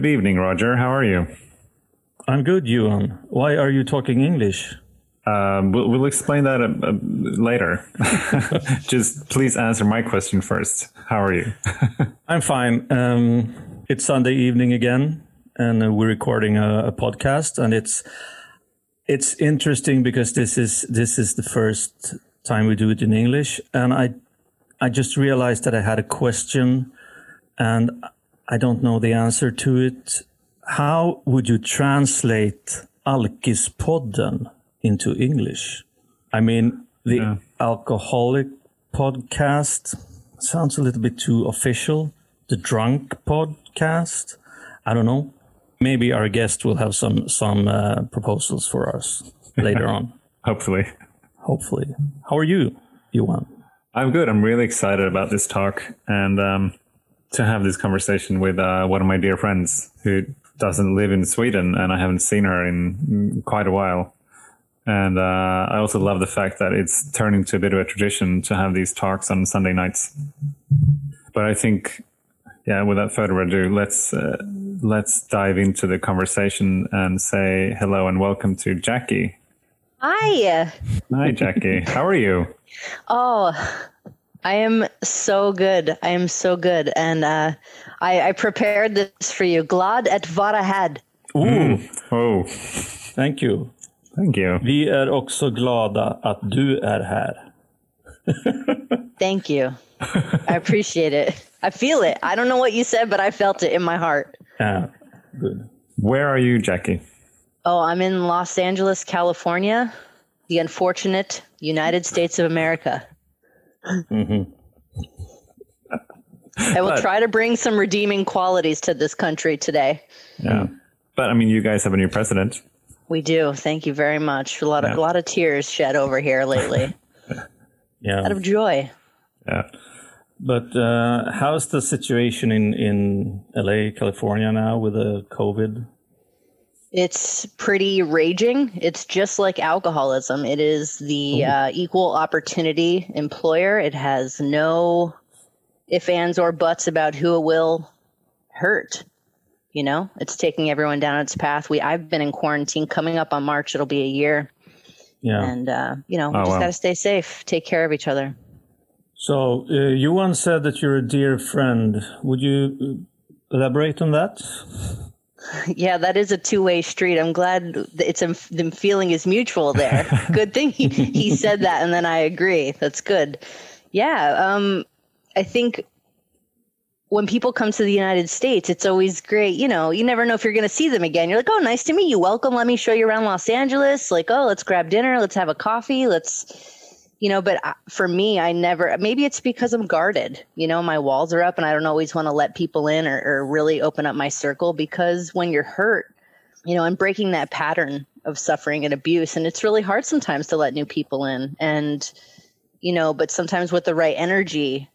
Good evening, Roger. How are you? I'm good, Johan. Why are you talking English? Um, we'll, we'll, explain that uh, uh, later. Just please answer my question first. How are you? I'm fine. Um, it's Sunday evening again, and uh, we're recording a, a, podcast, and it's it's interesting because this is this is the first time we do it in English, and I I just realized that I had a question, and I don't know the answer to it. How would you translate Alkispodden into English? I mean, the yeah. alcoholic podcast sounds a little bit too official. The drunk podcast, I don't know. Maybe our guest will have some some uh, proposals for us later on. Hopefully. Hopefully. How are you, Johan? I'm good. I'm really excited about this talk and um, to have this conversation with uh, one of my dear friends who doesn't live in Sweden, and I haven't seen her in quite a while. And uh, I also love the fact that it's turning to a bit of a tradition to have these talks on Sunday nights. But I think, yeah, without further ado, let's uh, let's dive into the conversation and say hello and welcome to Jackie. Hi. Hi, Jackie. How are you? Oh, I am so good. I am so good. And uh, I, I, prepared this for you. Glad at vara had. Ooh. Mm. Oh. Thank you. Thank you. Vi är också glada att du är här. Thank you. I appreciate it. I feel it. I don't know what you said, but I felt it in my heart. Yeah, good. Where are you, Jackie? Oh, I'm in Los Angeles, California, the unfortunate United States of America. Mm-hmm. I will but, try to bring some redeeming qualities to this country today. Yeah. But I mean, you guys have a new president. We do. Thank you very much. A lot of yeah. a lot of tears shed over here lately. yeah. Out of joy. Yeah. But uh, how's the situation in in LA, California now with the COVID? It's pretty raging. It's just like alcoholism. It is the uh, equal opportunity employer. It has no if, ands, or buts about who it will hurt. You know, it's taking everyone down its path. We I've been in quarantine. Coming up on March, it'll be a year. Yeah, and uh, you know, we oh, just wow. got to stay safe, take care of each other. So uh, you once said that you're a dear friend. Would you uh, elaborate on that? Yeah, that is a two-way street. I'm glad it's a, the feeling is mutual there. good thing he, he said that, and then I agree. That's good. Yeah, um, I think when people come to the United States, it's always great. You know, you never know if you're going to see them again. You're like, oh, nice to meet you. Welcome. Let me show you around Los Angeles. Like, oh, let's grab dinner. Let's have a coffee. Let's, you know, but uh, for me, I never, maybe it's because I'm guarded. You know, my walls are up and I don't always want to let people in or, or really open up my circle because when you're hurt, you know, I'm breaking that pattern of suffering and abuse. And it's really hard sometimes to let new people in. And, you know, but sometimes with the right energy,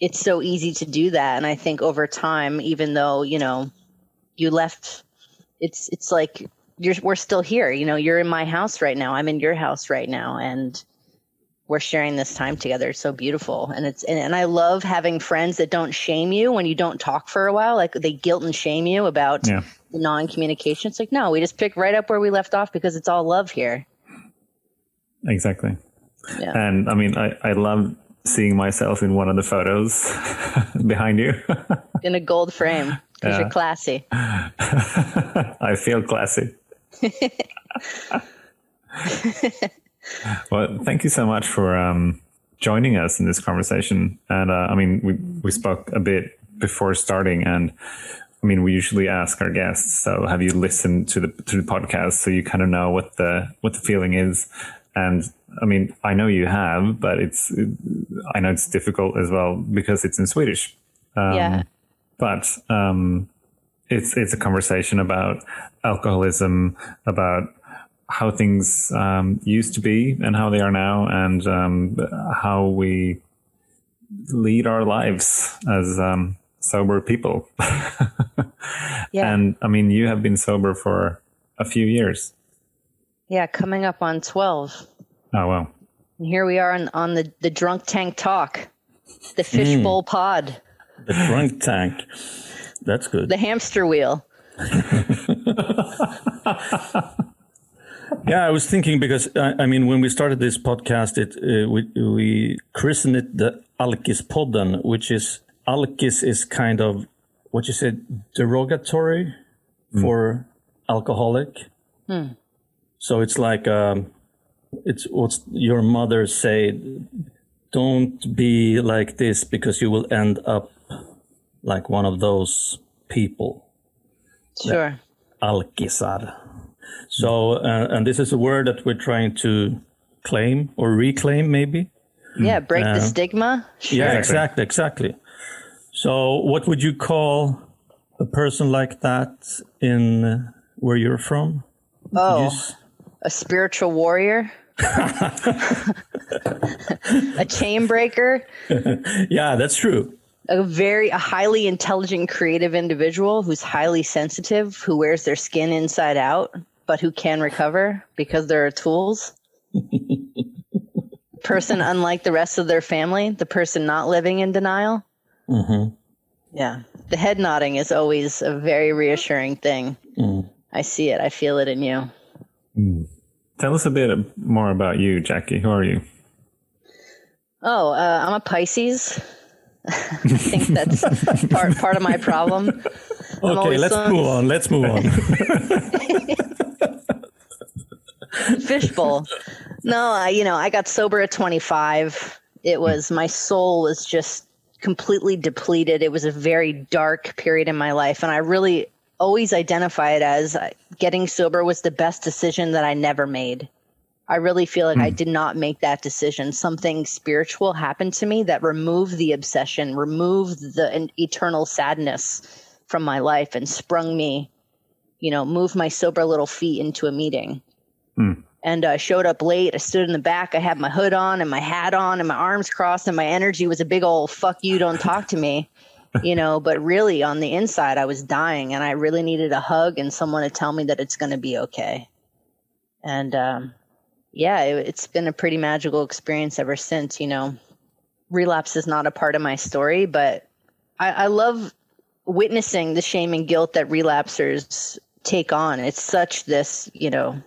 it's so easy to do that and i think over time even though you know you left it's it's like you're we're still here you know you're in my house right now i'm in your house right now and we're sharing this time together it's so beautiful and it's and, and i love having friends that don't shame you when you don't talk for a while like they guilt and shame you about yeah. non-communication it's like no we just pick right up where we left off because it's all love here exactly yeah. and i mean i i love seeing myself in one of the photos behind you. in a gold frame because yeah. you're classy. I feel classy. well, thank you so much for um, joining us in this conversation. And uh, I mean, we we spoke a bit before starting, and I mean, we usually ask our guests. So, have you listened to the to the podcast so you kind of know what the what the feeling is? And I mean, I know you have, but it's, I know it's difficult as well because it's in Swedish. Um, yeah. But um, it's it's a conversation about alcoholism, about how things um, used to be and how they are now, and um, how we lead our lives as um, sober people. yeah. And I mean, you have been sober for a few years. Yeah, coming up on 12. Oh, well. And here we are on, on the, the Drunk Tank Talk, the Fishbowl mm. Pod. The Drunk Tank. that's good. The hamster wheel. Yeah, I was thinking because I, I mean, when we started this podcast, it uh, we we christened it the Alkis Podden, which is Alkis is kind of what you said derogatory for alcoholic. So it's like um, it's what's your mother say. Don't be like this because you will end up like one of those people. Sure. Alkisar. So, uh, and this is a word that we're trying to claim or reclaim, maybe. Yeah, break the Uh, stigma. Sure. Yeah, exactly, exactly. So, what would you call a person like that in uh, where you're from? Oh, Yes. a spiritual warrior. a chain breaker. Yeah, that's true. a very a highly intelligent creative individual who's highly sensitive who wears their skin inside out but who can recover because there are tools. Person unlike the rest of their family the person not living in denial. Mm-hmm. Yeah. The head nodding is always a very reassuring thing. Mm. I see it. I feel it in you. Mm. Tell us a bit more about you, Jackie. Who are you? oh uh, i'm a pisces. I think that's part part of my problem. Okay, let's so- move on. Let's move on. fishbowl. No, I, you know, I got sober at 25. It was my soul was just completely depleted. It was a very dark period in my life, and I really always identify it as uh, getting sober was the best decision that I never made. I really feel like I did not make that decision. Something spiritual happened to me that removed the obsession, removed the an eternal sadness from my life, and sprung me, you know, moved my sober little feet into a meeting and I showed up late. I stood in the back. I had my hood on and my hat on and my arms crossed, and my energy was a big old fuck you, don't talk to me, you know. But really, on the inside, I was dying, and I really needed a hug and someone to tell me that it's going to be okay. And um, yeah, it, it's been a pretty magical experience ever since. You know, relapse is not a part of my story, but I, I love witnessing the shame and guilt that relapsers take on. It's such this, you know,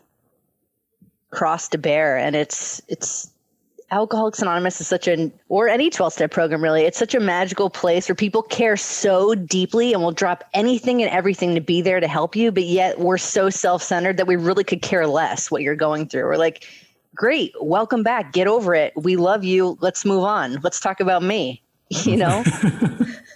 cross to bear and it's it's alcoholics anonymous is such an or any 12-step program really. It's such a magical place where people care so deeply and will drop anything and everything to be there to help you but yet we're so self-centered that we really could care less what you're going through. We're like great welcome back. Get over it. We love you. Let's move on. Let's talk about me. You know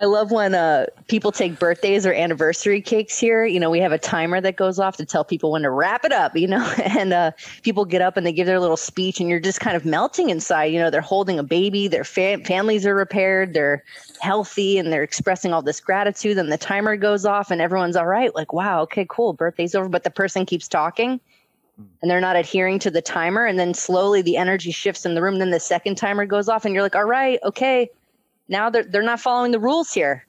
I love when uh, people take birthdays or anniversary cakes here. You know, we have a timer that goes off to tell people when to wrap it up, you know, and uh, people get up and they give their little speech, and you're just kind of melting inside. You know, they're holding a baby, their fam- families are repaired, they're healthy, and they're expressing all this gratitude. And the timer goes off, and everyone's all right. Like, wow, okay, cool, birthday's over. But the person keeps talking and they're not adhering to the timer. And then slowly the energy shifts in the room. Then the second timer goes off, and you're like, all right, okay now they're they're not following the rules here.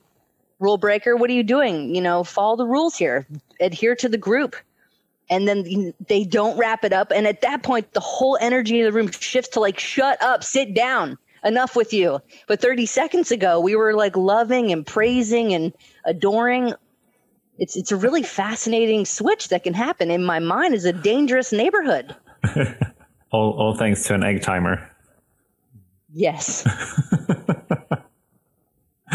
Rule breaker, what are you doing? You know, follow the rules here. Adhere to the group. And then they don't wrap it up. And at that point, the whole energy in the room shifts to like, shut up, sit down, enough with you. But 30 seconds ago, we were like loving and praising and adoring. It's it's a really fascinating switch that can happen. In my mind, is a dangerous neighborhood. All, all thanks to an egg timer. Yes,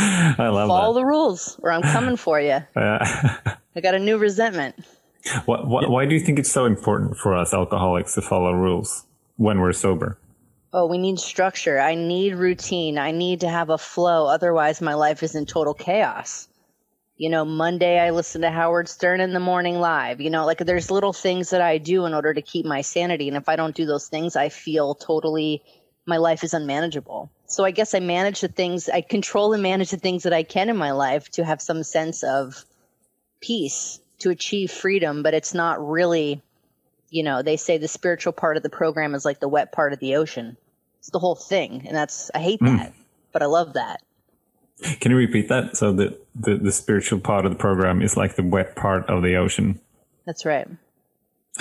I love follow that. the rules, or I'm coming for you. Uh, I got a new resentment. why, why, why do you think it's so important for us alcoholics to follow rules when we're sober? Oh, we need structure. I need routine. I need to have a flow. Otherwise, my life is in total chaos. You know, Monday I listen to Howard Stern in the morning live. You know, like there's little things that I do in order to keep my sanity. And if I don't do those things, I feel totally, my life is unmanageable. So I guess I manage the things, I control and manage the things that I can in my life to have some sense of peace, to achieve freedom. But it's not really, you know, they say the spiritual part of the program is like the wet part of the ocean. It's the whole thing. And that's, I hate hmm. that, but I love that. Can you repeat that? So the, the, the spiritual part of the program is like the wet part of the ocean. That's right.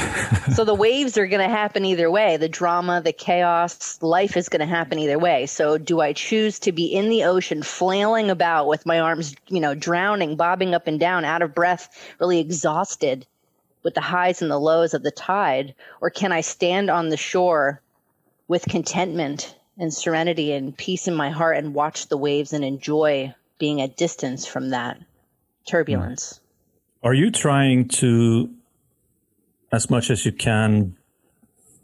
so the waves are going to happen either way. The drama, the chaos, life is going to happen either way. So do I choose to be in the ocean, flailing about with my arms, you know, drowning, bobbing up and down, out of breath, really exhausted with the highs and the lows of the tide? Or can I stand on the shore with contentment and serenity and peace in my heart and watch the waves and enjoy being at distance from that turbulence? Are you trying to as much as you can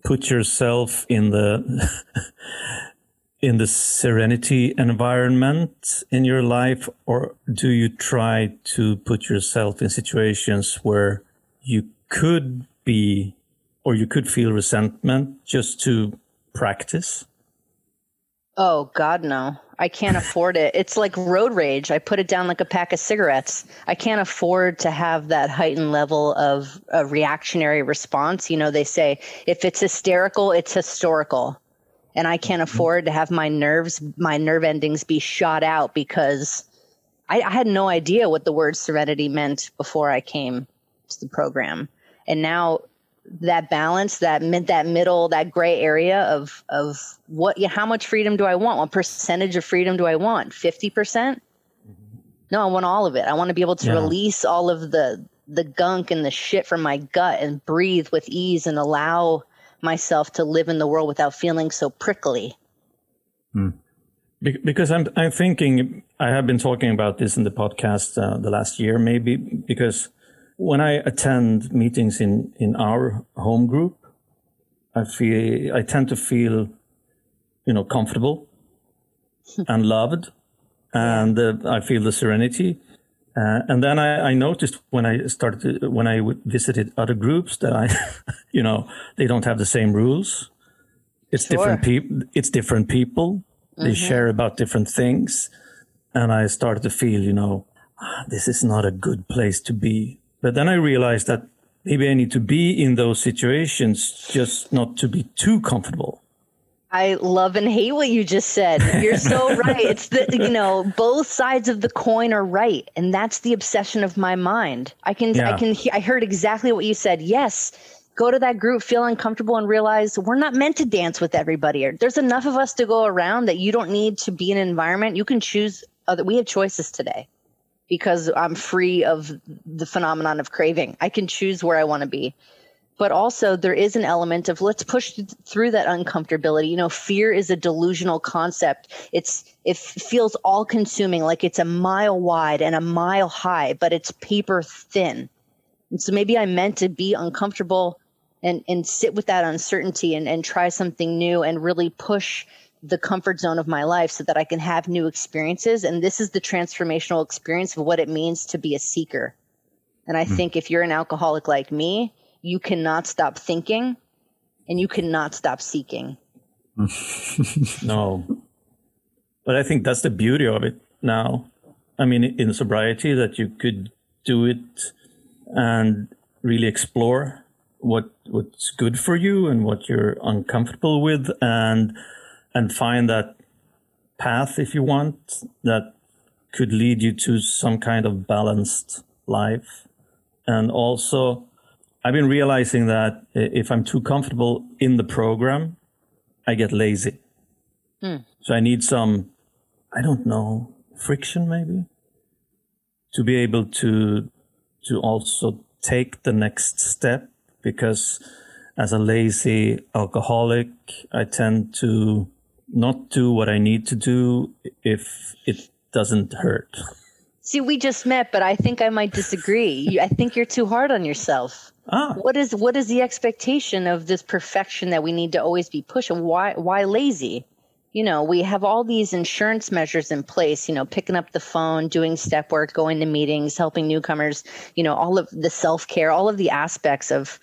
put yourself in the in the serenity environment in your life or do you try to put yourself in situations where you could be or you could feel resentment just to practice? Oh god no I can't afford it. It's like road rage. I put it down like a pack of cigarettes. I can't afford to have that heightened level of a reactionary response. You know, they say if it's hysterical, it's historical. And I can't mm-hmm. afford to have my nerves, my nerve endings be shot out because I, I had no idea what the word serenity meant before I came to the program. And now that balance, that mid, that middle, that gray area of of what, how much freedom do I want? What percentage of freedom do I want? Fifty percent? No, I want all of it. I want to be able to yeah. release all of the the gunk and the shit from my gut and breathe with ease and allow myself to live in the world without feeling so prickly. Hmm. Because I'm I'm thinking I have been talking about this in the podcast uh, the last year maybe because when I attend meetings in, in our home group, I feel I tend to feel, you know, comfortable and loved, and uh, I feel the serenity. Uh, and then I, I, noticed when I started to, when I visited other groups that I, you know, they don't have the same rules. It's sure. different people. It's different people. They mm-hmm. share about different things, and I started to feel, you know, ah, this is not a good place to be but then I realized that maybe I need to be in those situations just not to be too comfortable. I love and hate what you just said. You're so right. It's the you know both sides of the coin are right, and that's the obsession of my mind. I can yeah. I can I heard exactly what you said. Yes, go to that group, feel uncomfortable, and realize we're not meant to dance with everybody. There's enough of us to go around that you don't need to be in an environment. You can choose. Other, we have choices today because I'm free of the phenomenon of craving. I can choose where I want to be. But also, there is an element of let's push through that uncomfortability. You know, fear is a delusional concept. It's it feels all consuming, like it's a mile wide and a mile high, but it's paper thin. And so maybe I'm meant to be uncomfortable and and sit with that uncertainty and, and try something new and really push the comfort zone of my life so that I can have new experiences. And this is the transformational experience of what it means to be a seeker. And I mm. think if you're an alcoholic like me, you cannot stop thinking and you cannot stop seeking. no. But I think that's the beauty of it now. I mean, in sobriety, that you could do it and really explore what what's good for you and what you're uncomfortable with and and find that path if you want that could lead you to some kind of balanced life. And also, I've been realizing that if I'm too comfortable in the program, I get lazy. Hmm. So I need some, I don't know, friction maybe to be able to, to also take the next step because as a lazy alcoholic, I tend to not do what I need to do if it doesn't hurt. See, we just met, but I think I might disagree. I think you're too hard on yourself. Ah. What is what is the expectation of this perfection that we need to always be pushing? Why why lazy? You know, we have all these insurance measures in place, you know, picking up the phone, doing step work, going to meetings, helping newcomers, you know, all of the self-care, all of the aspects of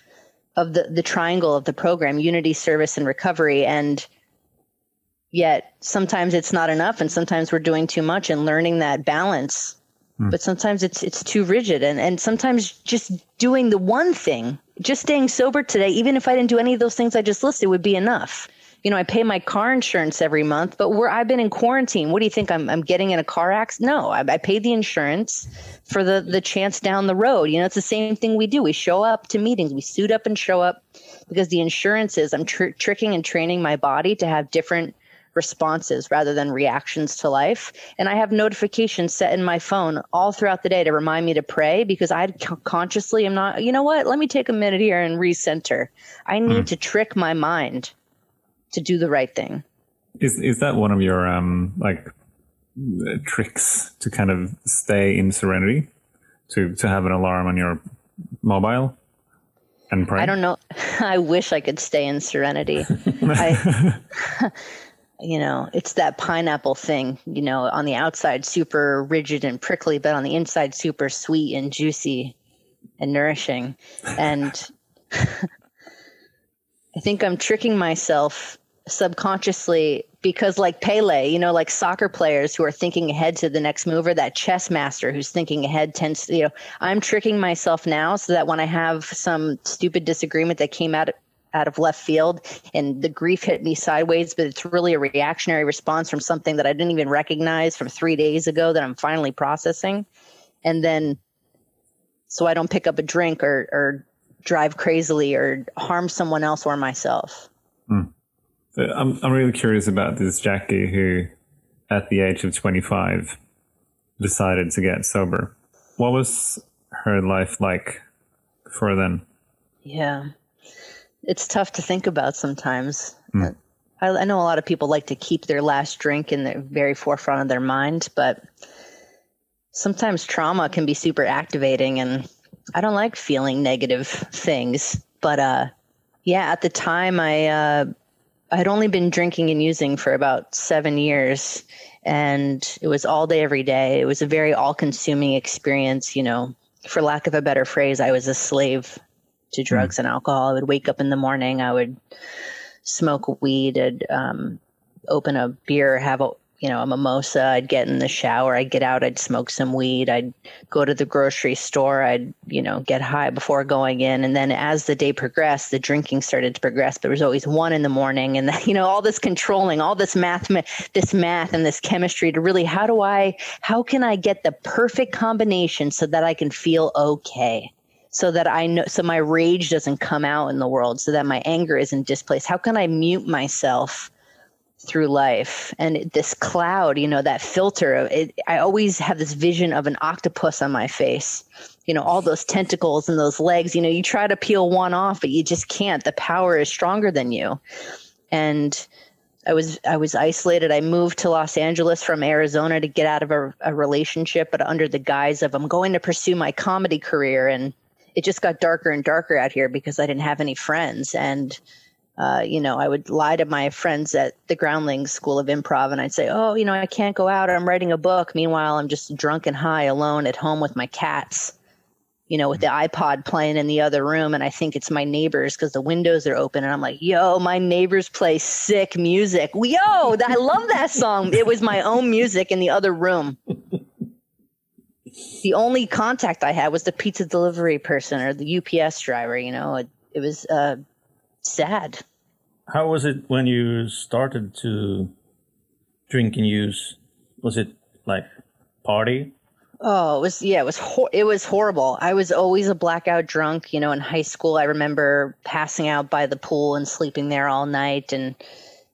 of the the triangle of the program, unity, service and recovery and yet sometimes it's not enough and sometimes we're doing too much and learning that balance mm. but sometimes it's it's too rigid and and sometimes just doing the one thing just staying sober today even if i didn't do any of those things i just listed would be enough you know, I pay my car insurance every month, but we're, I've been in quarantine. What do you think? I'm, I'm getting in a car accident? No, I, I paid the insurance for the, the chance down the road. You know, it's the same thing we do. We show up to meetings, we suit up and show up because the insurance is I'm tr- tricking and training my body to have different responses rather than reactions to life. And I have notifications set in my phone all throughout the day to remind me to pray because I consciously am not, you know what? Let me take a minute here and recenter. I need mm. to trick my mind to do the right thing. Is is that one of your um like tricks to kind of stay in serenity? To to have an alarm on your mobile? And pray? I don't know. I wish I could stay in serenity. I, you know, it's that pineapple thing, you know, on the outside super rigid and prickly, but on the inside super sweet and juicy and nourishing. And I think I'm tricking myself subconsciously because like Pele, you know, like soccer players who are thinking ahead to the next move or that chess master who's thinking ahead tends to, you know, I'm tricking myself now so that when I have some stupid disagreement that came out out of left field and the grief hit me sideways, but it's really a reactionary response from something that I didn't even recognize from three days ago that I'm finally processing. And then so I don't pick up a drink or, or drive crazily or harm someone else or myself. Hmm. I'm, I'm really curious about this Jackie who, at the age of 25, decided to get sober. What was her life like for then? Yeah it's tough to think about sometimes. Mm. I, I, know a lot of people like to keep their last drink in the very forefront of their mind, but sometimes trauma can be super activating, and I don't like feeling negative things. But uh, yeah, at the time, I uh, I had only been drinking and using for about seven years, and it was all day, every day. It was a very all-consuming experience. You know, for lack of a better phrase, I was a slave to drugs mm. and alcohol. I would wake up in the morning, I would smoke weed, I'd um, open a beer, have a you know a mimosa. I'd get in the shower, I'd get out, I'd smoke some weed. I'd go to the grocery store, I'd you know get high before going in, and then as the day progressed, the drinking started to progress. There was always one in the morning, and the, you know all this controlling, all this math, this math and this chemistry to really how do I, how can I get the perfect combination so that I can feel okay so that I know, so my rage doesn't come out in the world, so that my anger isn't displaced? How can I mute myself through life? And this cloud, you know, that filter, it, I always have this vision of an octopus on my face. You know, all those tentacles and those legs, you know, you try to peel one off, but you just can't. The power is stronger than you. And, I was I was isolated. I moved to Los Angeles from Arizona to get out of a, a, relationship, but under the guise of I'm going to pursue my comedy career. And it just got darker and darker out here because I didn't have any friends. And, uh, you know, I would lie to my friends at the Groundlings School of Improv and I'd say, oh, you know, I can't go out. I'm writing a book. Meanwhile, I'm just drunk and high alone at home with my cats, you know, with the iPod playing in the other room. And I think it's my neighbors because the windows are open. And I'm like, yo, my neighbors play sick music. Yo, I love that song. It was my own music in the other room the only contact I had was the pizza delivery person or the UPS driver. You know, it, it was uh, sad. How was it when you started to drink and use? Was it like party? Oh, it was yeah, it was it was horrible. I was always a blackout drunk. You know, in high school, I remember passing out by the pool and sleeping there all night and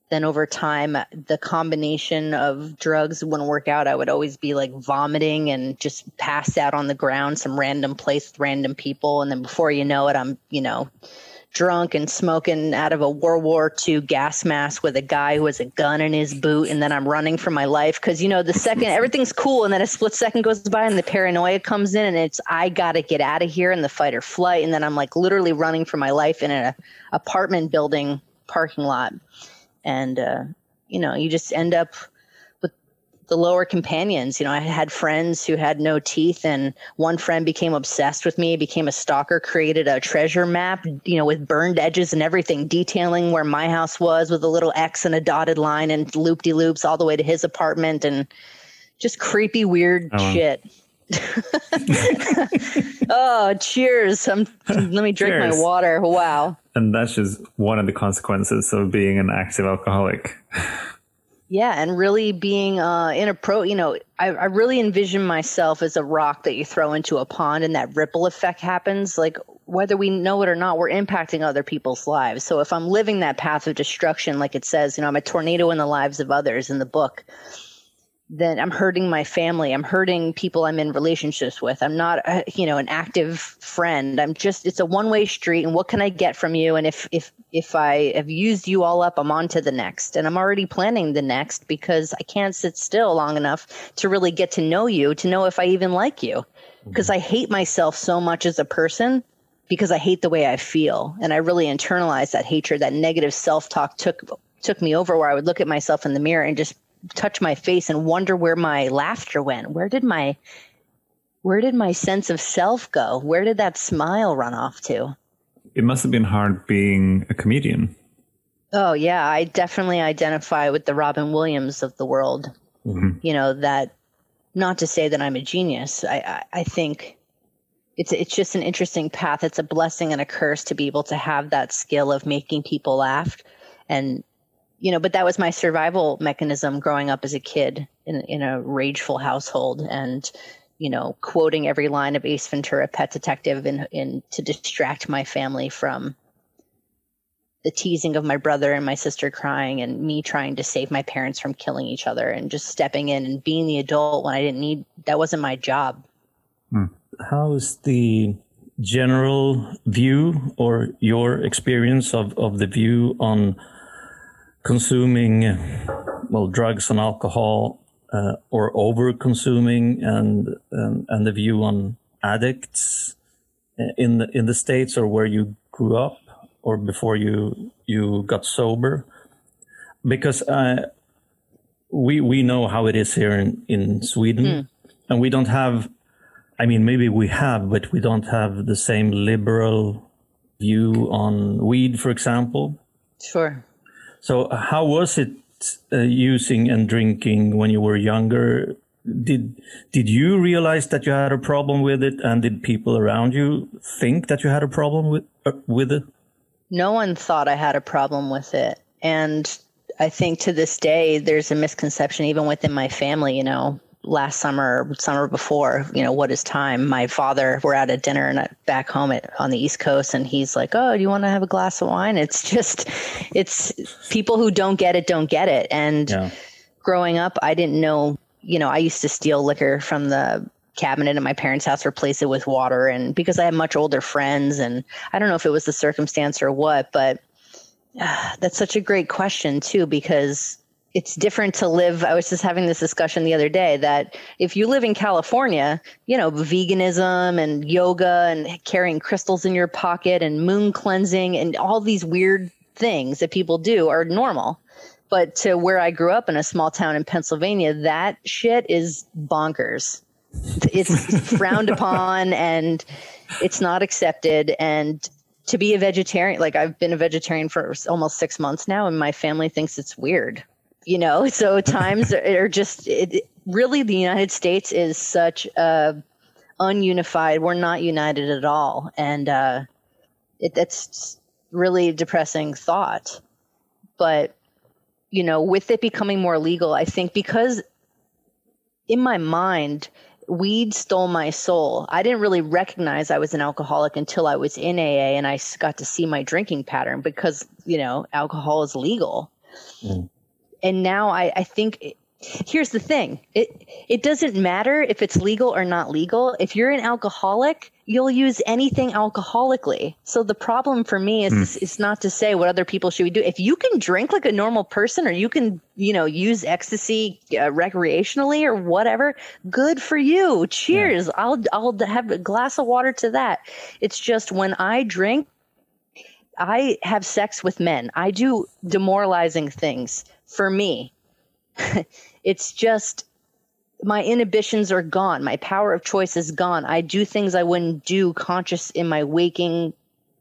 then over time the combination of drugs wouldn't work out. I would always be like vomiting and just pass out on the ground some random place with random people. And then before you know it i'm you know drunk and smoking out of a world war ii gas mask with a guy who has a gun in his boot. And then i'm running for my life because you know the second everything's cool. And then a split second goes by and the paranoia comes in and it's i gotta get out of here and the fight or flight. And then i'm like literally running for my life in an apartment building parking lot and uh, you know you just end up with the lower companions you know i had friends who had no teeth and one friend became obsessed with me became a stalker created a treasure map you know with burned edges and everything detailing where my house was with a little x and a dotted line and loop de loops all the way to his apartment and just creepy weird oh. shit oh, cheers! I'm, let me drink Cheers. my water. Wow. And that's just one of the consequences of being an active alcoholic. Yeah, and really being uh, in a pro, you know, I, I really envision myself as a rock that you throw into a pond and that ripple effect happens. Like, whether we know it or not, we're impacting other people's lives. So if I'm living that path of destruction, like it says, you know, I'm a tornado in the lives of others in the book, then I'm hurting my family. I'm hurting people I'm in relationships with. I'm not, a, you know, an active friend. I'm just, it's a one way street. And what can I get from you? And if, if, if I have used you all up, I'm on to the next. And I'm already planning the next because I can't sit still long enough to really get to know you, to know if I even like you. Mm-hmm. Because I hate myself so much as a person because I hate the way I feel. And I really internalized that hatred, that negative self talk took, took me over where I would look at myself in the mirror and just touch my face and wonder where my laughter went. Where did my where did my sense of self go? Where did that smile run off to? It must have been hard being a comedian. Oh yeah, I definitely identify with the Robin Williams of the world. Mhm. You know that. Not to say that I'm a genius. I, I I think it's it's just an interesting path. It's a blessing and a curse to be able to have that skill of making people laugh, and you know. But that was my survival mechanism growing up as a kid in in a rageful household, and you know, quoting every line of Ace Ventura: Pet Detective, in in to distract my family from the teasing of my brother and my sister crying and me trying to save my parents from killing each other and just stepping in and being the adult when I didn't need that wasn't my job. Hmm. How is the general view or your experience of, of the view on consuming, well, drugs and alcohol uh, or over consuming and, and, and the view on addicts in the, in the States or where you grew up or before you, you got sober? Because uh, we, we know how it is here in, in Sweden and we don't have I mean, maybe we have, but we don't have the same liberal view on weed, for example. Sure. So, how was it uh, using and drinking when you were younger? Did did you realize that you had a problem with it, and did people around you think that you had a problem with uh, with it? No one thought I had a problem with it. And I think to this day there's a misconception even within my family, you know, last summer, summer before, you know, what is time? My father, we're at a dinner and back home at, on the East Coast, and he's like, "Oh, do you want to have a glass of wine?" It's just, it's people who don't get it don't get it. And Yeah. growing up, I didn't know. You know, I used to steal liquor from the cabinet in my parents' house, replace it with water, and because I had much older friends, and I don't know if it was the circumstance or what, but uh, that's such a great question too, because it's different to live. I was just having this discussion the other day that if you live in California, you know, veganism and yoga and carrying crystals in your pocket and moon cleansing and all these weird things that people do are normal. But to where I grew up in a small town in Pennsylvania, that shit is bonkers. It's frowned upon and it's not accepted. And to be a vegetarian, like I've been a vegetarian for almost six months now, and my family thinks it's weird you know so times are just it, really the united states is such a ununified we're not united at all. And uh it, that's really depressing thought. But you know with it becoming more legal i think because in my mind weed stole my soul. I didn't really recognize i was an alcoholic until i was in aa and i got to see my drinking pattern because you know alcohol is legal and now I, I think it, here's the thing. It it doesn't matter if it's legal or not legal. If you're an alcoholic you'll use anything alcoholically. So the problem for me is is not to say what other people should do. If you can drink like a normal person or you can you know use ecstasy uh, recreationally or whatever good for you. Cheers. I'll i'll have a glass of water to that. It's just when i drink I have sex with men. I do demoralizing things for me. it's just my inhibitions are gone. My power of choice is gone. I do things I wouldn't do conscious in my waking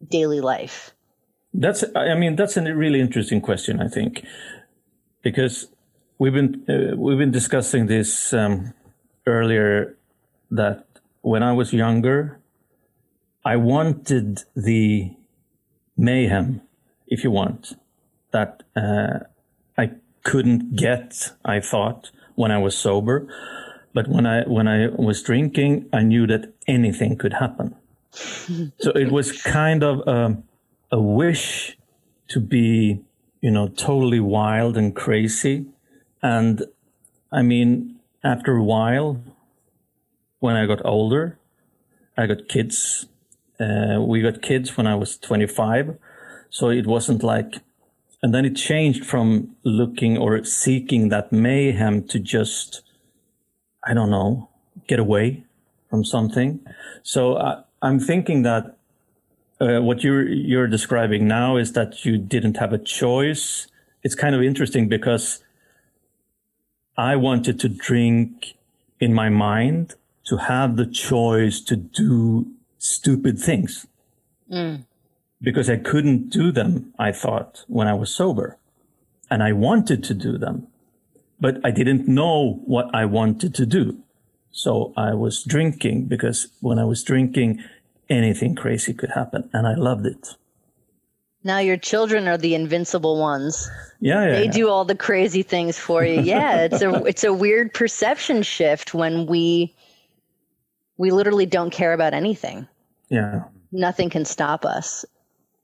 daily life. That's, I mean, that's a really interesting question, I think, because we've been uh, we've been discussing this um, earlier that when I was younger, I wanted the mayhem, if you want, that uh, couldn't get. I thought when I was sober, but when I when I was drinking, I knew that anything could happen. so it was kind of a, a wish to be, you know, totally wild and crazy. And I mean, after a while, when I got older, I got kids. Uh, we got kids when I was 25. So it wasn't like, and then it changed from looking or seeking that mayhem to just, I don't know, get away from something. So I, I'm thinking that uh, what you're you're describing now is that you didn't have a choice. It's kind of interesting because I wanted to drink in my mind to have the choice to do stupid things mm. Because I couldn't do them. I thought when I was sober, and I wanted to do them, but I didn't know what I wanted to do. So I was drinking because when I was drinking, anything crazy could happen. And I loved it. Now your children are the invincible ones. Yeah, yeah They yeah. do all the crazy things for you. Yeah, it's a it's a weird perception shift when we we literally don't care about anything. Yeah. Nothing can stop us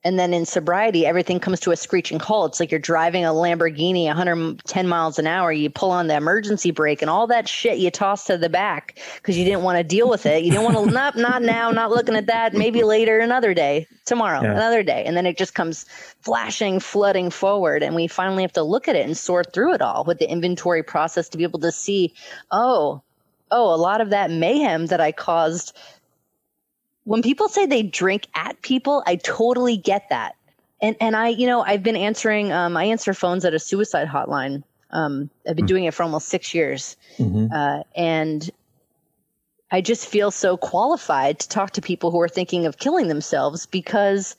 and then in sobriety everything comes to a screeching halt. It's like you're driving a lamborghini 110 miles an hour. You pull on the emergency brake and all that shit you toss to the back because you didn't want to deal with it. You didn't want to not not now not looking at that. Maybe later another day tomorrow yeah. another day. And then it just comes flashing flooding forward and we finally have to look at it and sort through it all with the inventory process to be able to see oh oh a lot of that mayhem that i caused when people say they drink at people, I totally get that. And and I, you know, I've been answering. Um, I answer phones at a suicide hotline. Um, I've been mm-hmm. doing it for almost six years, mm-hmm. uh, and I just feel so qualified to talk to people who are thinking of killing themselves because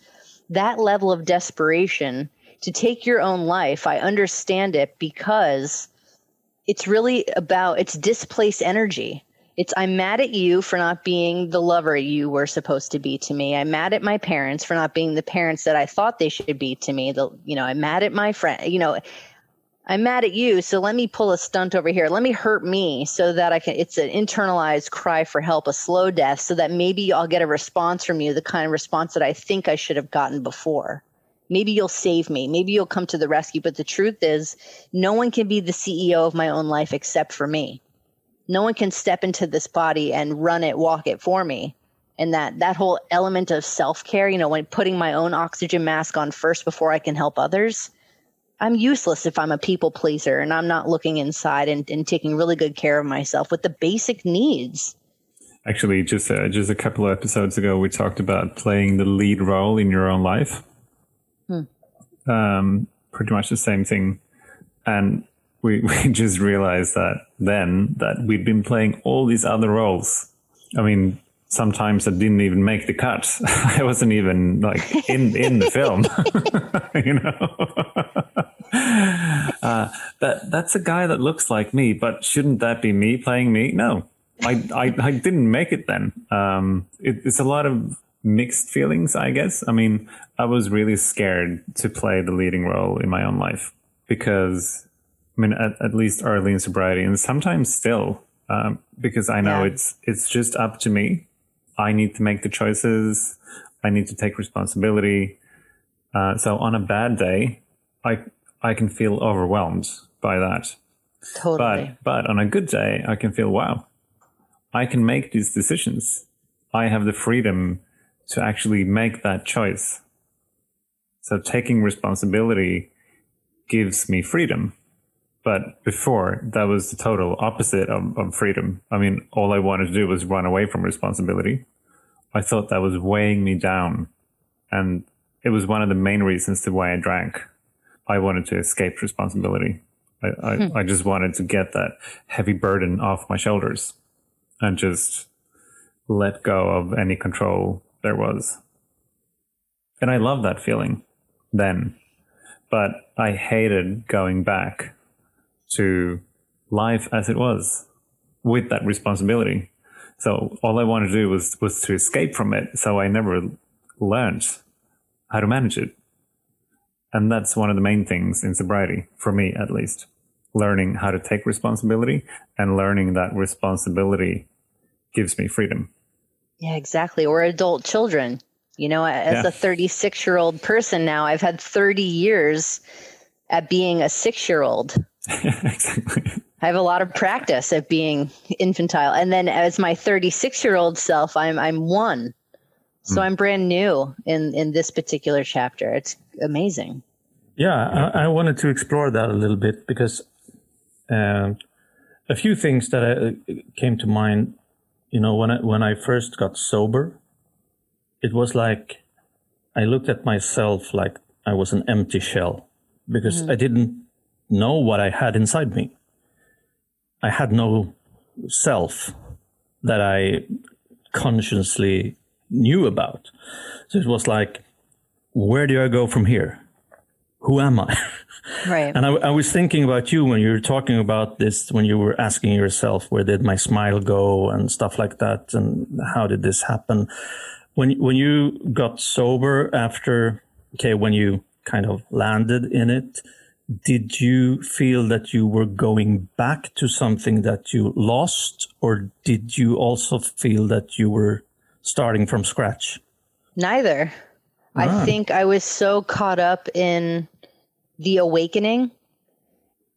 that level of desperation to take your own life, I understand it because it's really about it's displaced energy. It's I'm mad at you for not being the lover you were supposed to be to me. I'm mad at my parents for not being the parents that I thought they should be to me. The you know, I'm mad at my friend, you know, I'm mad at you, so let me pull a stunt over here. Let me hurt me so that I can it's an internalized cry for help, a slow death, so that maybe I'll get a response from you, the kind of response that I think I should have gotten before. Maybe you'll save me. Maybe you'll come to the rescue. But the truth is, no one can be the CEO of my own life except for me no one can step into this body and run it walk it for me. And that that whole element of self-care you know when putting my own oxygen mask on first before i can help others i'm useless if i'm a people pleaser and i'm not looking inside and, and taking really good care of myself with the basic needs. Actually just uh, just a couple of episodes ago we talked about playing the lead role in your own life. Hmm. um, pretty much the same thing. And we, we just realized that then that we'd been playing all these other roles. I mean, sometimes I didn't even make the cut. I wasn't even like in in the film, you know. uh, that that's a guy that looks like me, but shouldn't that be me playing me? No, I I, I didn't make it then. Um, it, it's a lot of mixed feelings, I guess. I mean, I was really scared to play the leading role in my own life because I mean, at, at least early in sobriety, and sometimes still, um, because I know yeah. it's it's just up to me. I need to make the choices. I need to take responsibility. Uh, so on a bad day, I I can feel overwhelmed by that. Totally. But but on a good day, I can feel wow, I can make these decisions. I have the freedom to actually make that choice. So taking responsibility gives me freedom. But before, that was the total opposite of, of freedom. I mean, all I wanted to do was run away from responsibility. I thought that was weighing me down. And it was one of the main reasons to why I drank. I wanted to escape responsibility. I, I, hmm. I, just wanted to get that heavy burden off my shoulders and just let go of any control there was. And I loved that feeling then, but I hated going back to life as it was with that responsibility So all I wanted to do was was to escape from it. So I never learned how to manage it. And that's one of the main things in sobriety, for me at least. Learning how to take responsibility and learning that responsibility gives me freedom. Yeah, exactly. Or adult children. You know, as yeah. a 36 year old person now, I've had 30 years at being a six year old. exactly. I have a lot of practice at being infantile. And then as my 36 year old self, I'm, I'm one. So mm. I'm brand new in, in this particular chapter. It's amazing. Yeah, I, I wanted to explore that a little bit because uh, a few things that I, uh, came to mind. You know, when I, when I first got sober, it was like I looked at myself like I was an empty shell because mm. I didn't know what I had inside me. I had no self that I consciously knew about. So it was like, where do I go from here? Who am I? Right. and I, I, was thinking about you when you were talking about this, when you were asking yourself, where did my smile go and stuff like that? And how did this happen? When, when you got sober after, okay, when you kind of landed in it, did you feel that you were going back to something that you lost, or did you also feel that you were starting from scratch? Neither. Ah. I think I was so caught up in the awakening.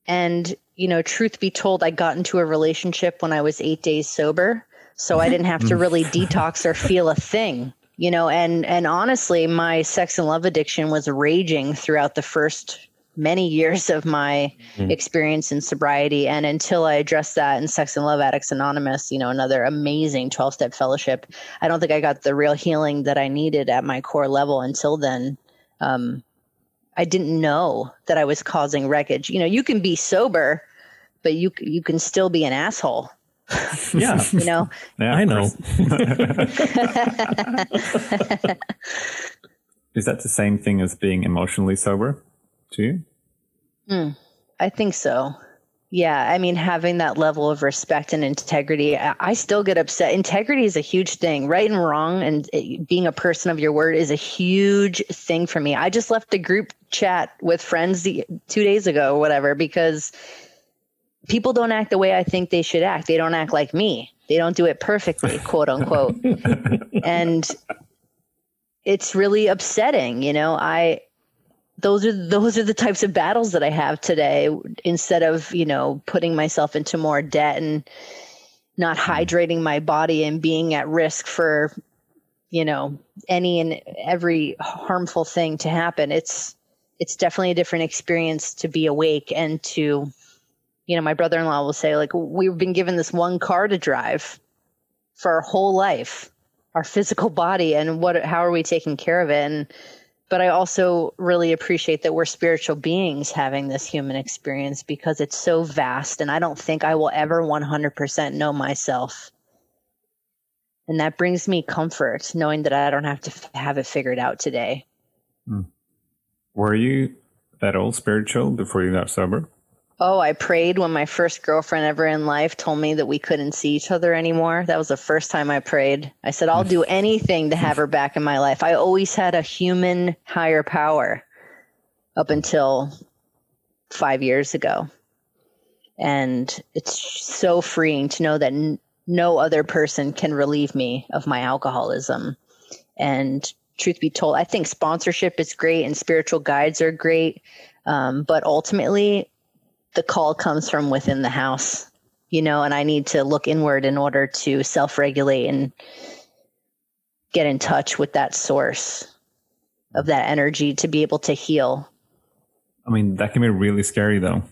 And, you know, truth be told, I got into a relationship when I was eight days sober. So I didn't have to really detox or feel a thing you know and and honestly my sex and love addiction was raging throughout the first many years of my mm-hmm. experience in sobriety and until i addressed that in sex and love addicts anonymous you know another amazing 12 step fellowship i don't think i got the real healing that i needed at my core level until then um, i didn't know that i was causing wreckage you know you can be sober but you you can still be an asshole yeah. you know? Yeah, I know. Is that the same thing as being emotionally sober to you? Mm, I think so. Yeah, I mean, having that level of respect and integrity, I, still get upset. Integrity is a huge thing. Right and wrong, and it, being a person of your word is a huge thing for me. I just left a group chat with friends the, two days ago, or whatever, because people don't act the way I think they should act. They don't act like me. They don't do it perfectly, quote unquote. and it's really upsetting, you know. I those are those are the types of battles that I have today instead of, you know, putting myself into more debt and not hmm. hydrating my body and being at risk for you know any and every harmful thing to happen it's it's definitely a different experience to be awake and to you know, my brother in law will say, like, we've been given this one car to drive for our whole life, our physical body, and what, how are we taking care of it? And, but I also really appreciate that we're spiritual beings having this human experience because it's so vast. And I don't think I will ever 100% know myself. And that brings me comfort knowing that I don't have to have it figured out today. Hmm. Were you that old spiritual before you got sober? Oh, I prayed when my first girlfriend ever in life told me that we couldn't see each other anymore. That was the first time I prayed. I said, I'll do anything to have her back in my life. I always had a human higher power up until five years ago. And it's so freeing to know that n- no other person can relieve me of my alcoholism. And truth be told, I think sponsorship is great and spiritual guides are great. Um, but ultimately, the call comes from within the house, you know, and I need to look inward in order to self regulate and get in touch with that source of that energy to be able to heal. I mean, that can be really scary though.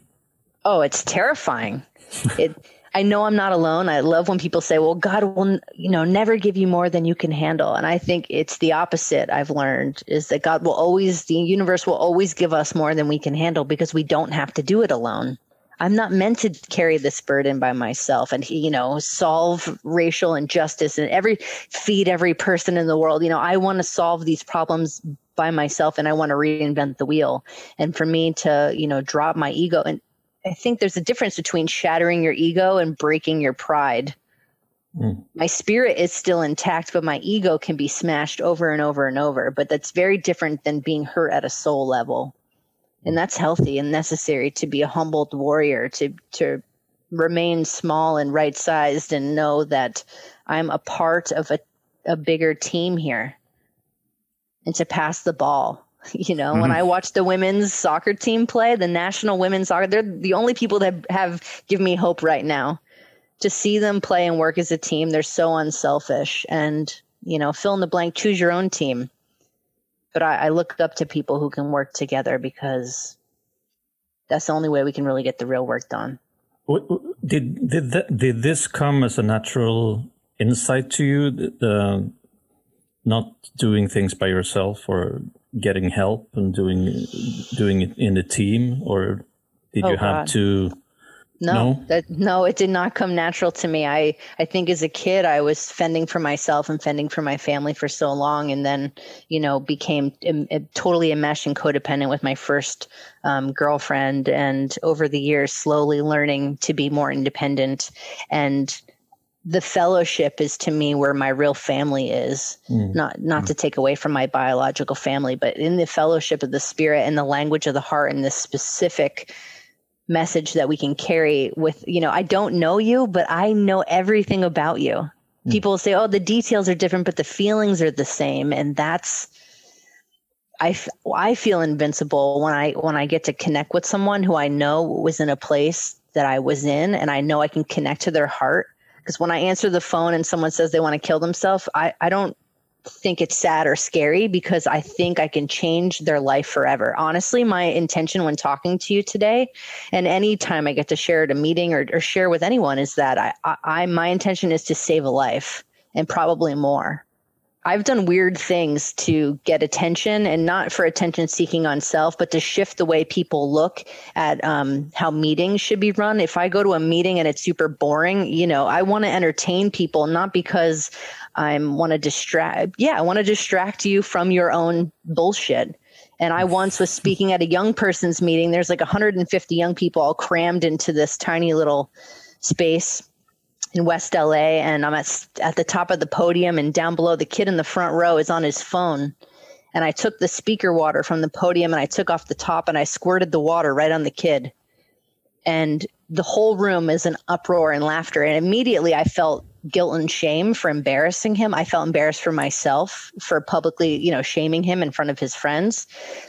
Oh, it's terrifying. it I know I'm not alone. I love when people say, "Well, God will, you know, never give you more than you can handle." And I think it's the opposite. I've learned is that God will always, the universe will always give us more than we can handle because we don't have to do it alone. I'm not meant to carry this burden by myself and you know solve racial injustice and every feed every person in the world. You know, I want to solve these problems by myself and I want to reinvent the wheel. And for me to, you know, drop my ego and I think there's a difference between shattering your ego and breaking your pride. Mm. My spirit is still intact, but my ego can be smashed over and over and over. But that's very different than being hurt at a soul level. And that's healthy and necessary to be a humbled warrior, to, to remain small and right sized and know that I'm a part of a, a bigger team here and to pass the ball. You know, mm-hmm. when I watch the women's soccer team play, the national women's soccer, they're the only people that have given me hope right now. To see them play and work as a team, they're so unselfish. And, you know, fill in the blank, choose your own team. But I, I look up to people who can work together because that's the only way we can really get the real work done. Did did that, did this come as a natural insight to you? The, not doing things by yourself or getting help and doing doing it in a team, or did oh, you have God. to? No, no, that no, it did not come natural to me. I I think as a kid I was fending for myself and fending for my family for so long, and then you know became Im- totally enmeshed and codependent with my first um, girlfriend, and over the years slowly learning to be more independent and the fellowship is to me where my real family is mm. not not mm. to take away from my biological family but in the fellowship of the spirit and the language of the heart and this specific message that we can carry with you know i don't know you but i know everything about you mm. people say oh the details are different but the feelings are the same and that's I, f- I feel invincible when I when I get to connect with someone who I know was in a place that I was in and I know I can connect to their heart because when I answer the phone and someone says they want to kill themselves, I, I don't think it's sad or scary because I think I can change their life forever. Honestly, my intention when talking to you today and anytime I get to share at a meeting or, or share with anyone is that I, I, I my intention is to save a life and probably more. I've done weird things to get attention and not for attention seeking on self, but to shift the way people look at um, how meetings should be run. If I go to a meeting and it's super boring, you know, I want to entertain people, not because I want to distract. Yeah, I want to distract you from your own bullshit. And I once was speaking at a young person's meeting. There's like 150 young people all crammed into this tiny little space in West LA, and I'm at at the top of the podium, and down below, the kid in the front row is on his phone. And I took the speaker water from the podium, and I took off the top, and I squirted the water right on the kid. And the whole room is an uproar and laughter. And immediately, I felt guilt and shame for embarrassing him. I felt embarrassed for myself for publicly, you know, shaming him in front of his friends.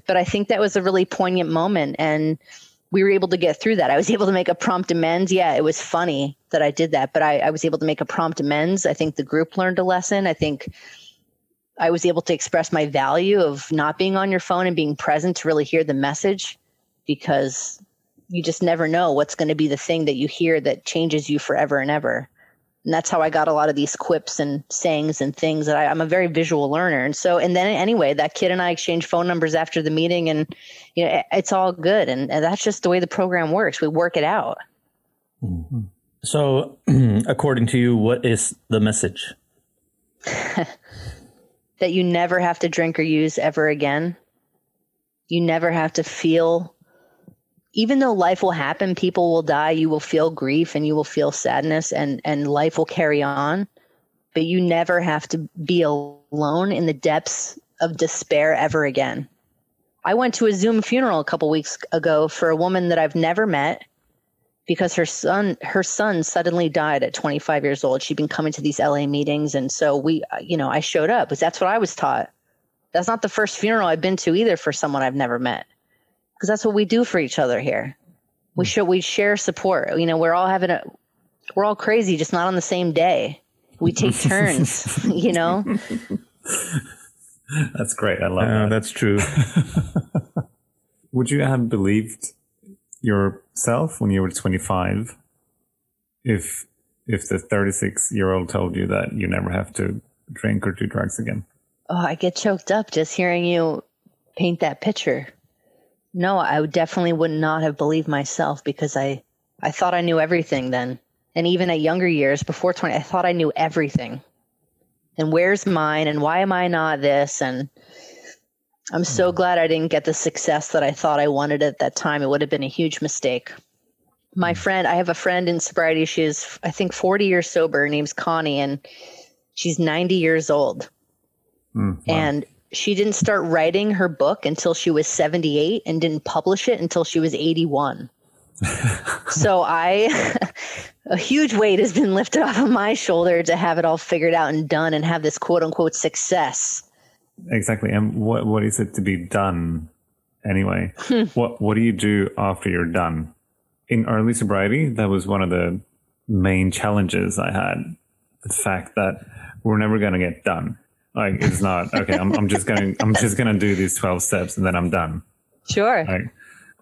But I think that was a really poignant moment, and we were able to get through that. I was able to make a prompt amends. Yeah, it was funny that I did that, but I, I was able to make a prompt amends. I think the group learned a lesson. I think I was able to express my value of not being on your phone and being present to really hear the message because you just never know what's going to be the thing that you hear that changes you forever and ever and that's how I got a lot of these quips and sayings and things that I, am a very visual learner. And so, and then anyway, that kid and I exchanged phone numbers after the meeting, and you know, it's all good. And, and that's just the way the program works. We work it out. Mm-hmm. So, according to you, what is the message? that you never have to drink or use ever again. You never have to feel even though life will happen, people will die, you will feel grief and you will feel sadness and, and life will carry on. But you never have to be alone in the depths of despair ever again. I went to a Zoom funeral a couple weeks ago for a woman that I've never met because her son her son suddenly died at 25 years old. She'd been coming to these LA meetings and so we you know, I showed up because that's what I was taught. That's not the first funeral I've been to either for someone I've never met because that's what we do for each other here. We hmm. show we share support. You know, we're all having a we're all crazy, just not on the same day. We take turns. you know. That's great. I love uh, that. That's true. Would you have believed yourself when you were 25 if if the 36 year old told you that you never have to drink or do drugs again? Oh, I get choked up just hearing you paint that picture no, I definitely would not have believed myself because I, I thought I knew everything then. And even at younger years, before 20, I thought I knew everything. And where's mine? And why am I not this? And I'm so hmm. glad I didn't get the success that I thought I wanted at that time. It would have been a huge mistake. my friend, I have a friend in sobriety. She is, I think, 40 years sober. Her name's Connie, and she's 90 years old. Mm, wow. And she didn't start writing her book until she was 78 and didn't publish it until she was 81. so I, a huge weight has been lifted off of my shoulder to have it all figured out and done and have this quote unquote success. Exactly. And what what is it to be done anyway? Hmm. what what do you do after you're done? In early sobriety, that was one of the main challenges I had. The fact that we're never going to get done. Like it's not okay. I'm, I'm just going. to I'm just to do these twelve steps and then I'm done. Sure. Like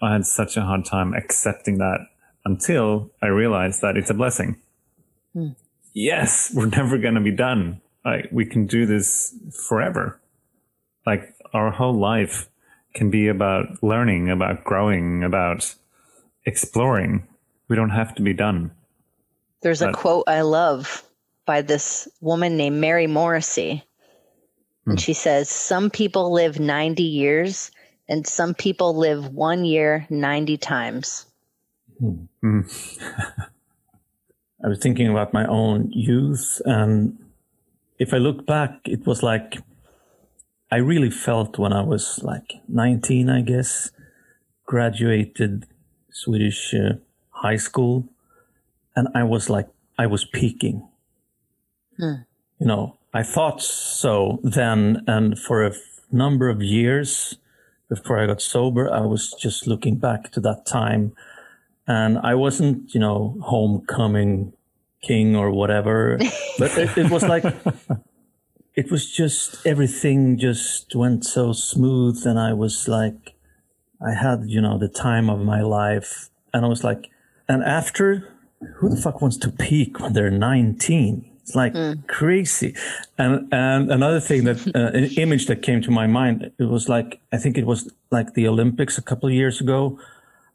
I had such a hard time accepting that until I realized that it's a blessing. Hmm. Yes, we're never going to be done. Like we can do this forever. Like our whole life can be about learning, about growing, about exploring. We don't have to be done. There's a quote I love by this woman named Mary Morrissey. And she says, Some people live 90 years and some people live one year 90 times. Hmm. Hmm. I was thinking about my own youth, and if I look back, it was like I really felt when I was like 19, I guess, graduated Swedish uh, high school, and I was like, I was peaking. You know, I thought so then, and for a f- number of years before I got sober, I was just looking back to that time and I wasn't, you know, homecoming king or whatever, but it, it was like, it was just everything just went so smooth, and I was like, I had, you know, the time of my life, and I was like, and after, who the fuck wants to peak when they're 19? It's like crazy. And and another thing that uh, an image that came to my mind, it was like I think it was like the Olympics a couple of years ago,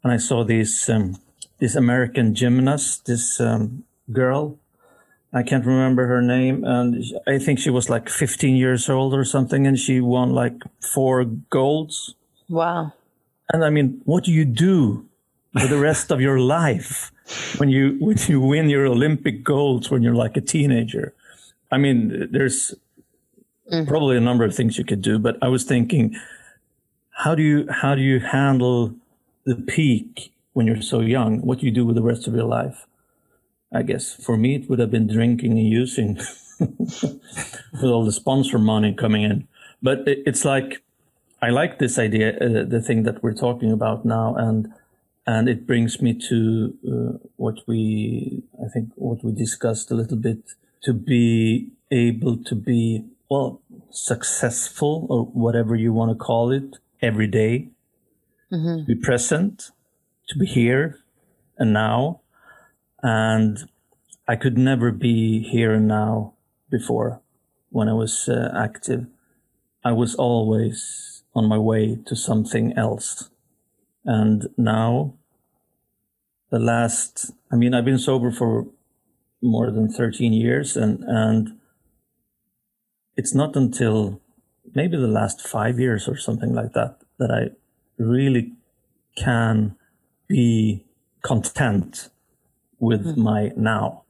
and I saw this um, this American gymnast, this um, girl. I can't remember her name, and I think she was like 15 years old or something, and she won like four golds. Wow. And I mean, what do you do for the rest of your life when you when you win your Olympic golds when you're like a teenager? I mean, there's probably a number of things you could do, but I was thinking, how do you how do you handle the peak when you're so young? What do you do with the rest of your life? I guess for me, it would have been drinking and using with all the sponsor money coming in. But it, it's like I like this idea, uh, the thing that we're talking about now, and and it brings me to uh, what we, I think, what we discussed a little bit, to be able to be well successful or whatever you want to call it every day, to be present, to be here and now, and I could never be here and now before when I was uh, active. I was always on my way to something else. And now, the last, I mean, I've been sober for more than 13 years and, and it's not until maybe the last five years or something like that that I really can be content with hmm. my now.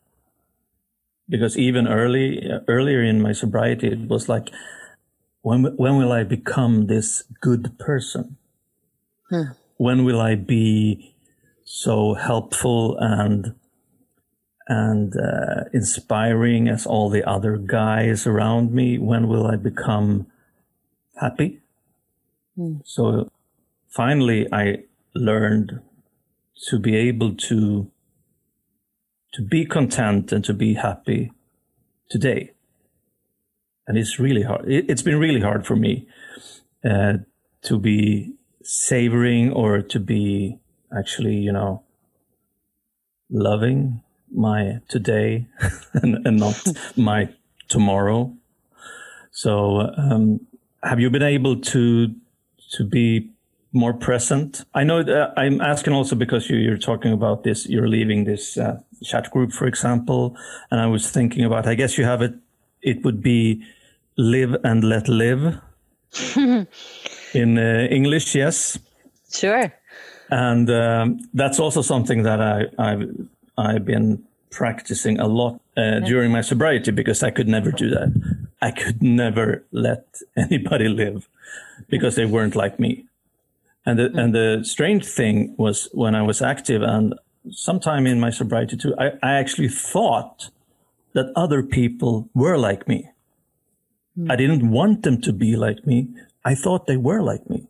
Because even early, earlier in my sobriety, it was like, when, when will I become this good person? Hmm. When will I be so helpful and and uh, inspiring as all the other guys around me? When will I become happy? So finally, I learned to be able to to be content and to be happy today. And it's really hard. It, it's been really hard for me uh, to be savoring or to be actually, you know, loving my today and, and not my tomorrow. So, um, have you been able to to be more present? I know I'm asking also because you, you're talking about this. You're leaving this uh, chat group, for example, and I was thinking about. I guess you have it. It would be live and let live in uh, English. Yes. Sure. and um, that's also something that I, I've I've been practicing a lot uh, during my sobriety because I could never do that. I could never let anybody live because they weren't like me. And the, and the strange thing was when I was active and sometime in my sobriety too, I, I actually thought that other people were like me. I didn't want them to be like me. I thought they were like me.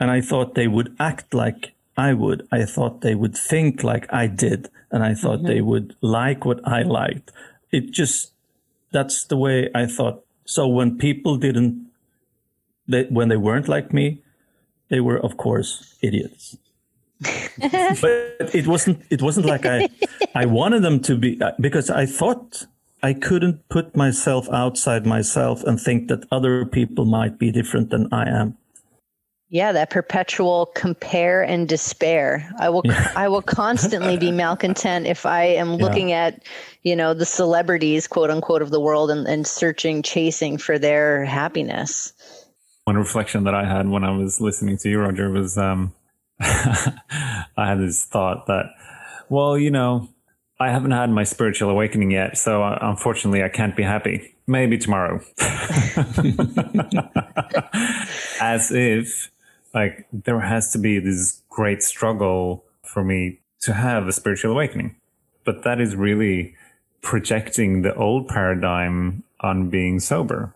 And I thought they would act like I would. I thought they would think like I did. And I thought mm-hmm. they would like what I liked. It just, that's the way I thought. So when people didn't, they, when they weren't like me, they were, of course, idiots. but it wasn't, it wasn't like I, I wanted them to be, uh, because I thought I couldn't put myself outside myself and think that other people might be different than I am. Yeah, that perpetual compare and despair. I will I will constantly be malcontent if I am looking yeah. at, you know, the celebrities, quote unquote, of the world and, and searching, chasing for their happiness. One reflection that I had when I was listening to you, Roger, was um I had this thought that, well, you know, I haven't had my spiritual awakening yet, so uh, unfortunately, I can't be happy. Maybe tomorrow. As if, like, there has to be this great struggle for me to have a spiritual awakening. But that is really projecting the old paradigm on being sober.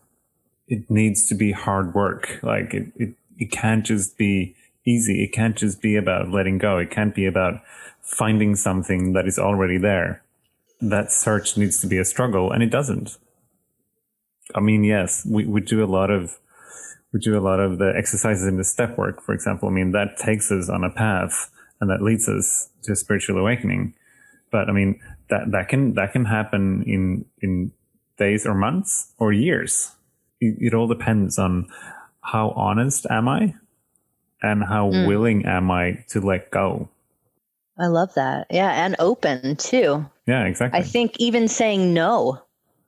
It needs to be hard work. Like, it, it, it can't just be easy. It can't just be about letting go. It can't be about finding something that is already there. That search needs to be a struggle, and it doesn't. I mean, yes, we, we do a lot of we do a lot of the exercises in the step work, for example. I mean, that takes us on a path and that leads us to spiritual awakening. But I mean, that, that can, that can happen in, in days or months or years. It, it all depends on how honest am I and how mm. willing am I to let go. I love that. Yeah. And open too. Yeah, exactly. I think even saying no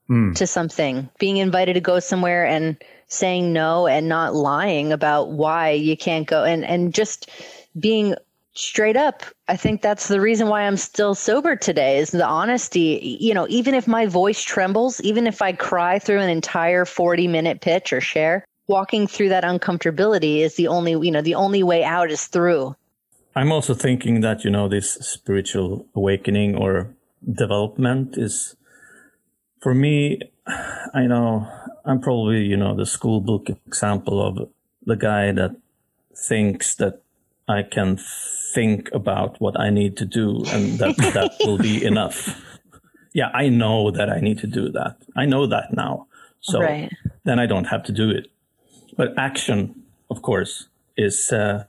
mm. to something, being invited to go somewhere and saying no and not lying about why you can't go and, and just being straight up. I think that's the reason why I'm still sober today is the honesty. You know, even if my voice trembles, even if I cry through an entire 40 minute pitch or share, walking through that uncomfortability is the only, you know, the only way out is through. I'm also thinking that, you know, this spiritual awakening or development is, for me, I know I'm probably, you know, the school book example of the guy that thinks that I can think about what I need to do and that that will be enough. Yeah, I know that I need to do that. I know that now. So right. then I don't have to do it. But action, of course, is uh,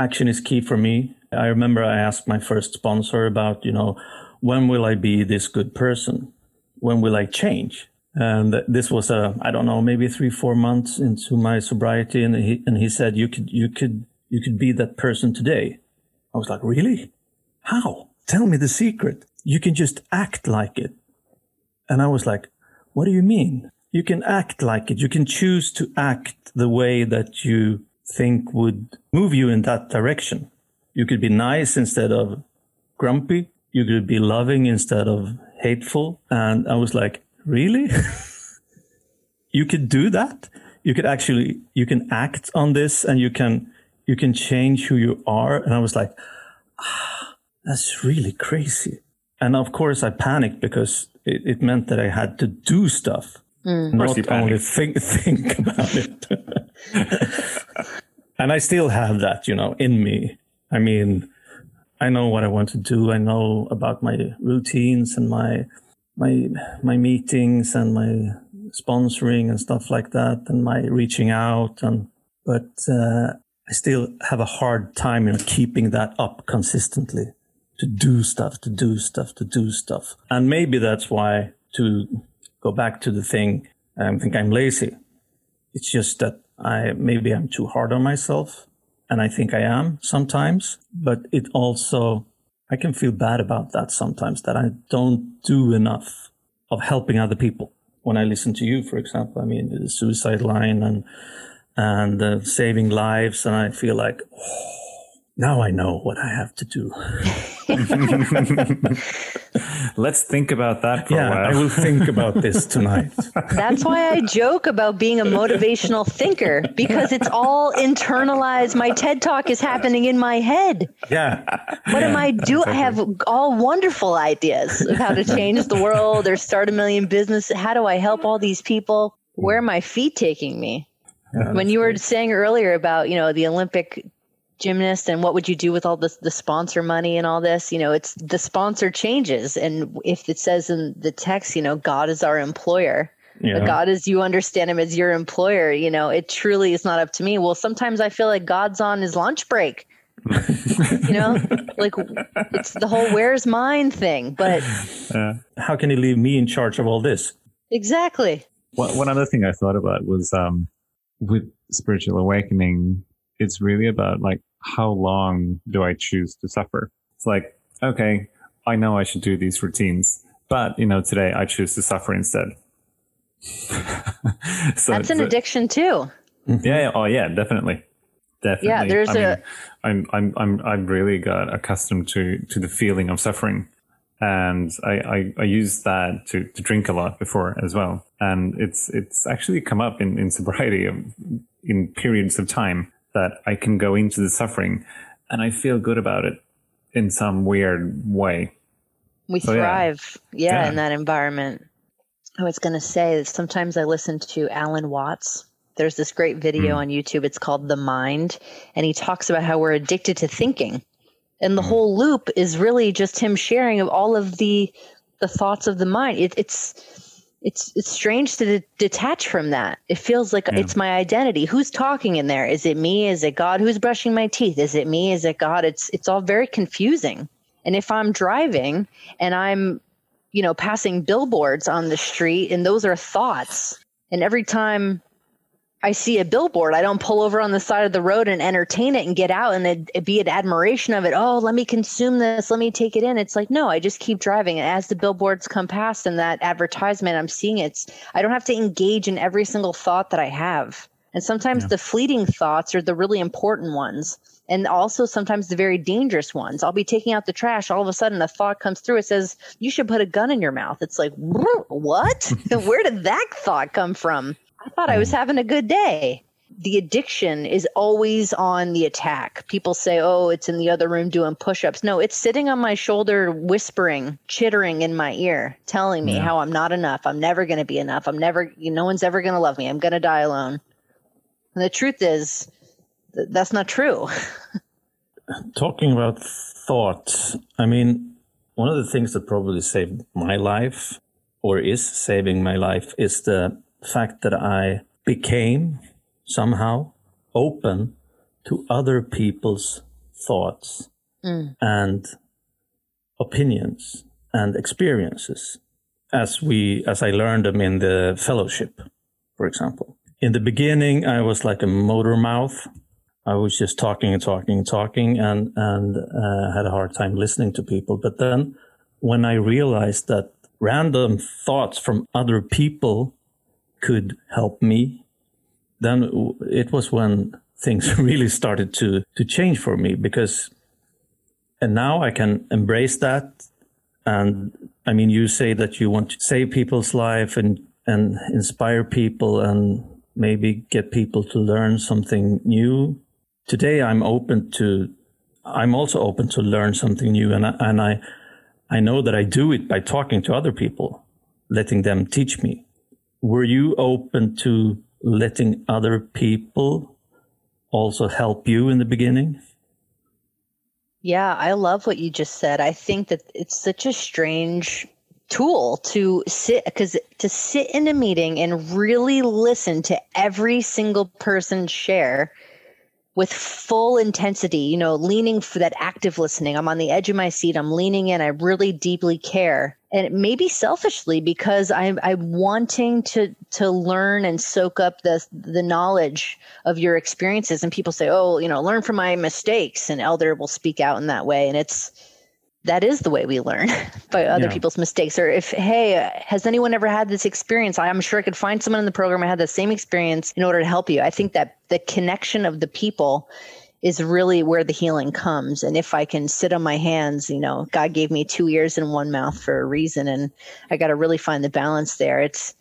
action is key for me. I remember I asked my first sponsor about, you know, when will I be this good person? When will I change? And this was a, I don't know, maybe three, four months into my sobriety. And he, and he said, you could, you could, you could be that person today. I was like, really? How? Tell me the secret. You can just act like it. And I was like, what do you mean? You can act like it. You can choose to act the way that you think would move you in that direction. You could be nice instead of grumpy. You could be loving instead of hateful. And I was like, really? you could do that? You could actually, you can act on this and you can, you can change who you are. And I was like, ah, that's really crazy. And of course I panicked because it, it meant that I had to do stuff. Mm. Not only think, think about it. and I still have that, you know, in me. I mean, I know what I want to do. I know about my routines and my my my meetings and my sponsoring and stuff like that, and my reaching out. And but uh, I still have a hard time, know, keeping that up consistently. To do stuff, to do stuff, to do stuff, and maybe that's why to go back to the thing. I think I'm lazy. It's just that I maybe I'm too hard on myself, and I think I am sometimes. But it also I can feel bad about that sometimes that I don't do enough of helping other people. When I listen to you, for example, I mean the suicide line and and uh, saving lives, and I feel like oh, now I know what I have to do. Let's think about that for yeah, a while. I will think about this tonight. That's why I joke about being a motivational thinker because it's all internalized. My TED talk is happening in my head. Yeah. What am I do? I have all wonderful ideas of how to change the world or start a million business. How do I help all these people? Where are my feet taking me? Yeah, when you were saying earlier about you know the Olympic gymnast and what would you do with all this the sponsor money and all this? You know it's the sponsor changes. And if it says in the text you know god is our employer Yeah. god is you understand him as your employer you know it truly is not up to me. Well sometimes i feel like god's on his lunch break. You know like it's the whole where's mine thing but How can he leave me in charge of all this? exactly. One, one other thing I thought about was um, with spiritual awakening, it's really about like how long do I choose to suffer? It's like, okay, I know I should do these routines, but you know, today I choose to suffer instead. so, that's an so- addiction too mm-hmm. Yeah, yeah. Oh, yeah. Definitely. Definitely. Yeah, there's I mean, a- I'm, I'm, I'm, I've really got accustomed to, to the feeling of suffering. And I, I, I use that to, to drink a lot before as well. And it's, it's actually come up in, in sobriety of, in periods of time that I can go into the suffering and I feel good about it in some weird way. we So, thrive yeah, Yeah. in that environment. I was going to say that sometimes i listen to alan watts. There's this great video hmm. on youtube. It's called the mind and he talks about how we're addicted to thinking. And the hmm. whole loop is really just him sharing of all of the the thoughts of the mind. It, it's it's it's strange to de- detach from that. It feels like it's my identity. Who's talking in there? Is it me? Is it god? Who's brushing my teeth? Is it me? Is it god? It's it's all very confusing. And if I'm driving and I'm, you know, passing billboards on the street and those are thoughts, and every time I see a billboard, I don't pull over on the side of the road and entertain it and get out and it, it be an admiration of it. Oh, let me consume this. Let me take it in. It's like, no, I just keep driving. And as the billboards come past and that advertisement, I'm seeing it. It's, I don't have to engage in every single thought that I have. And sometimes the fleeting thoughts are the really important ones. And also sometimes the very dangerous ones. I'll be taking out the trash. All of a sudden, a thought comes through. It says, You should put a gun in your mouth. It's like, What? Where did that thought come from? Thought I was mm. having a good day. The addiction is always on the attack. People say, Oh, it's in the other room doing push ups. No, it's sitting on my shoulder, whispering, chittering in my ear, telling me how I'm not enough. I'm never going to be enough. I'm never, no one's ever going to love me. I'm going to die alone. And the truth is, th- that's not true. Talking about thoughts, I mean, one of the things that probably saved my life or is saving my life is the fact that I became somehow open to other people's thoughts and opinions and experiences as we as I learned them in the fellowship, for example. In the beginning, I was like a motor mouth. I was just talking and talking and talking and, and uh, had a hard time listening to people. But then when I realized that random thoughts from other people could help me, then it was when things really started to, to change for me because, and now I can embrace that. And I mean, you say that you want to save people's life and, and inspire people and maybe get people to learn something new. Today i'm open to i'm also open to learn something new. And I, and I i know that i do it by talking to other people letting them teach me were you open to letting other people also help you in the beginning Yeah, I love what you just said. I think that it's such a strange tool to sit because to sit in a meeting and really listen to every single person share with full intensity, you know, leaning for that active listening. I'm on the edge of my seat. I'm leaning in. I really deeply care. And maybe selfishly because I'm I'm wanting to to learn and soak up the the knowledge of your experiences. And people say, Oh, you know, learn from my mistakes. And elder will speak out in that way. And it's that is the way we learn by other Yeah. people's mistakes. Or if, hey, has anyone ever had this experience? I'm sure I could find someone in the program who had the same experience in order to help you. I think that the connection of the people is really where the healing comes. And if I can sit on my hands, you know, God gave me two ears and one mouth for a reason. And I got to really find the balance there. It's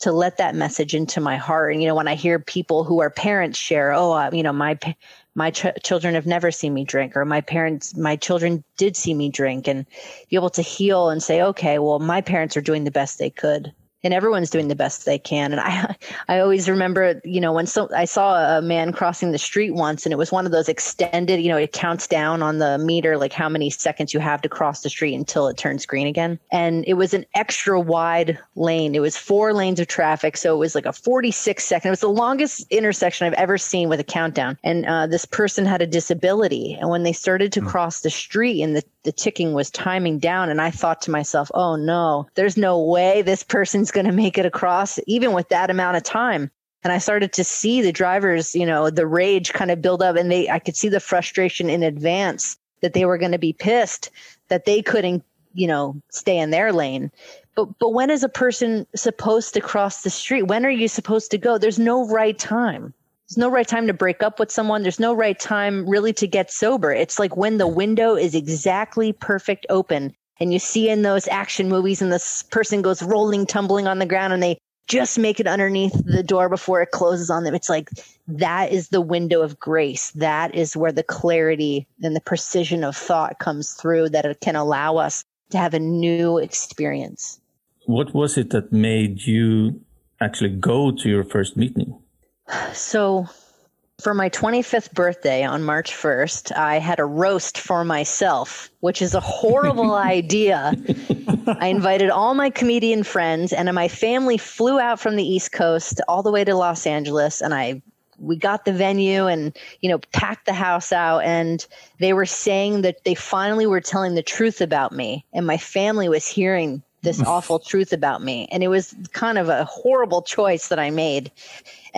to let that message into my heart. And, you know, when I hear people who are parents share, oh, uh, you know, my, my ch- children have never seen me drink or my parents, my children did see me drink and be able to heal and say, okay, well, my parents are doing the best they could and everyone's doing the best they can. And I, I always remember, you know, when so I saw a man crossing the street once, and it was one of those extended, you know, it counts down on the meter, like how many seconds you have to cross the street until it turns green again. And it was an extra wide lane. It was four lanes of traffic, so it was like a 46 second. It was the longest intersection I've ever seen with a countdown. And uh, this person had a disability, and when they started to mm. cross the street, and the the ticking was timing down, and I thought to myself, oh no, there's no way this person's going to make it across, even with that amount of time. And I started to see the drivers, you know, the rage kind of build up, and they, I could see the frustration in advance that they were going to be pissed that they couldn't, you know, stay in their lane. But, but when is a person supposed to cross the street? When are you supposed to go? There's no right time. There's no right time to break up with someone. There's no right time really to get sober. It's like when the window is exactly perfect open and you see in those action movies and this person goes rolling tumbling on the ground and they just make it underneath the door before it closes on them. It's like that is the window of grace. That is where the clarity and the precision of thought comes through that it can allow us to have a new experience. What was it that made you actually go to your first meeting? So for my 25th birthday on March 1st, I had a roast for myself, which is a horrible idea. I invited all my comedian friends, and my family flew out from the East Coast all the way to Los Angeles, and I we got the venue and you know packed the house out and they were saying that they finally were telling the truth about me and my family was hearing this awful truth about me and it was kind of a horrible choice that i made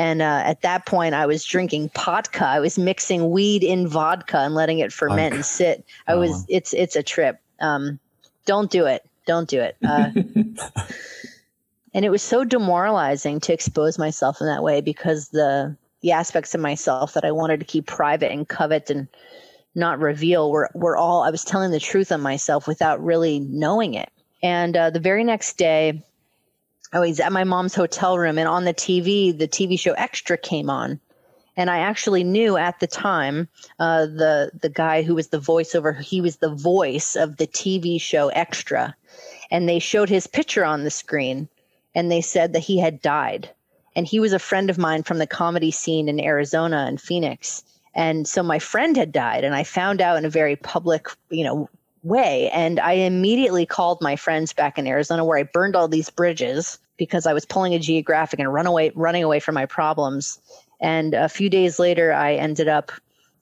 and uh, at that point, I was drinking vodka. I was mixing weed in vodka and letting it ferment and sit. I was. Oh. It's it's a trip. Um, don't do it. Don't do it. Uh, and it was so demoralizing to expose myself in that way because the the aspects of myself that I wanted to keep private and covet and not reveal were were all I was telling the truth on myself without really knowing it. And uh, the very next day, I was at my mom's hotel room, and on the TV, the TV show Extra came on. And I actually knew at the time uh, the the guy who was the voiceover. He was the voice of the TV show Extra, and they showed his picture on the screen, and they said that he had died. And he was a friend of mine from the comedy scene in Arizona and Phoenix. And so my friend had died, and I found out in a very public, you know, way. And I immediately called my friends back in Arizona where I burned all these bridges because I was pulling a geographic and run away, running away from my problems. And a few days later, I ended up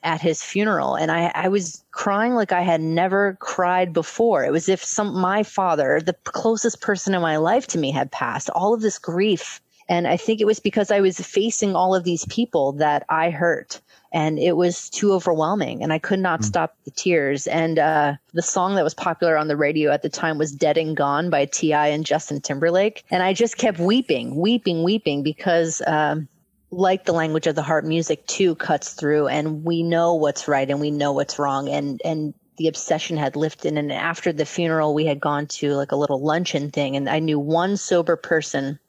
at his funeral and I, I was crying like I had never cried before. It was if some my father, the closest person in my life to me, had passed. All of this grief. And I think it was because I was facing all of these people that I hurt and it was too overwhelming and i could not mm. stop the tears. And uh, the song that was popular on the radio at the time was dead and gone by T.I. and justin timberlake. And i just kept weeping weeping weeping because um, like the language of the heart music too cuts through and we know what's right and we know what's wrong. And and the obsession had lifted and after the funeral we had gone to like a little luncheon thing and i knew one sober person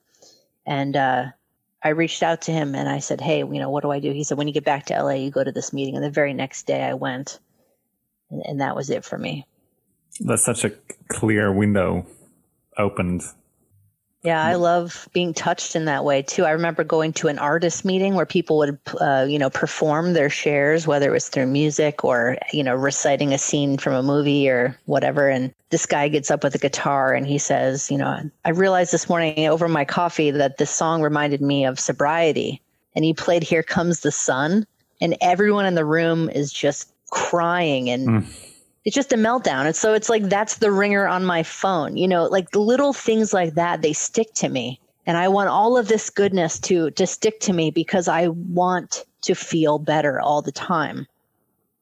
and uh, I reached out to him and I said, Hey, you know, what do I do? He said, When you get back to LA, you go to this meeting. And the very next day I went. And, and that was it for me. That's such a clear window opened yeah, I love being touched in that way too. I remember going to an artist meeting where people would, uh, you know, perform their shares, whether it was through music or, you know, reciting a scene from a movie or whatever. And this guy gets up with a guitar and he says, you know, I realized this morning over my coffee that this song reminded me of sobriety. And he played Here Comes the Sun. And everyone in the room is just crying and. Mm it's just a meltdown. And so it's like that's the ringer on my phone. You know, like little things like that, they stick to me. And I want all of this goodness to to stick to me because I want to feel better all the time.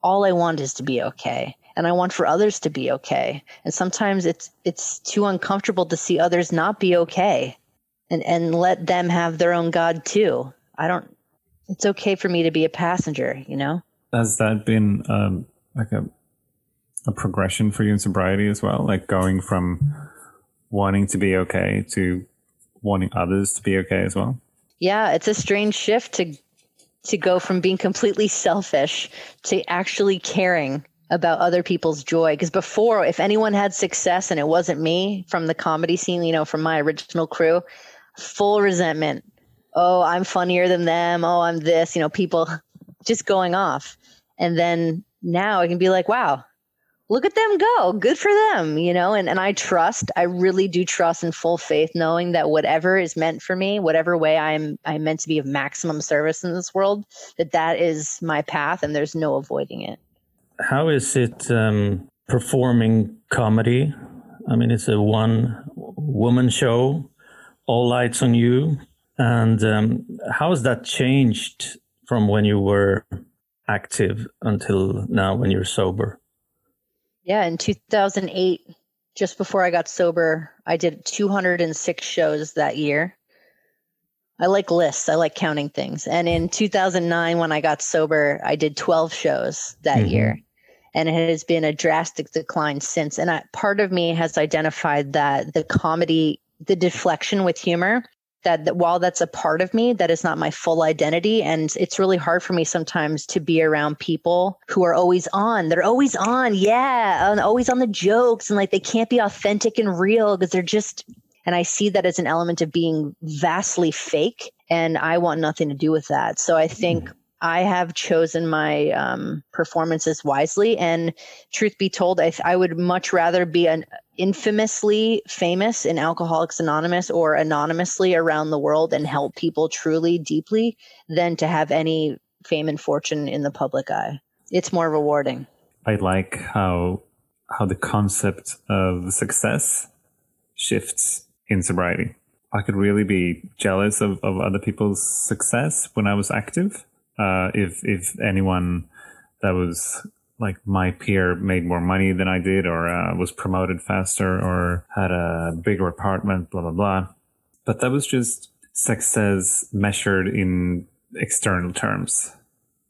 All I want is to be okay. And I want for others to be okay. And sometimes it's it's too uncomfortable to see others not be okay. And and let them have their own God too. I don't it's okay for me to be a passenger, you know? has that been um, like a a progression for you in sobriety as well? Like going from wanting to be okay to wanting others to be okay as well? Yeah, it's a strange shift to to go from being completely selfish to actually caring about other people's joy because before if anyone had success and it wasn't me from the comedy scene you know from my original crew full resentment oh i'm funnier than them oh i'm this you know people just going off and then now i can be like wow look at them go. Good for them you know? And, and i trust i really do trust in full faith knowing that whatever is meant for me whatever way i'm i'm meant to be of maximum service in this world that that is my path and there's no avoiding it. How is it um, performing comedy? I mean it's a one woman show all lights on you. And um, how has that changed from when you were active until now when you're sober yeah, in 2008, just before I got sober, I did 206 shows that year. I like lists, I like counting things. And in 2009, when I got sober, I did 12 shows that mm-hmm. year. And it has been a drastic decline since. And I, part of me has identified that the comedy, the deflection with humor that, that while that's a part of me, that is not my full identity. And it's really hard for me sometimes to be around people who are always on. They're always on. Yeah. And always on the jokes. And like they can't be authentic and real because they're just, and I see that as an element of being vastly fake. And I want nothing to do with that. So I think. I have chosen my um, performances wisely. And truth be told, I, I would much rather be an infamously famous in Alcoholics Anonymous or anonymously around the world and help people truly deeply than to have any fame and fortune in the public eye. It's more rewarding. I like how how the concept of success shifts in sobriety. I could really be jealous of, of other people's success when I was active. Uh, if if anyone that was like my peer made more money than I did, or uh, was promoted faster, or had a bigger apartment, blah blah blah. But that was just success measured in external terms.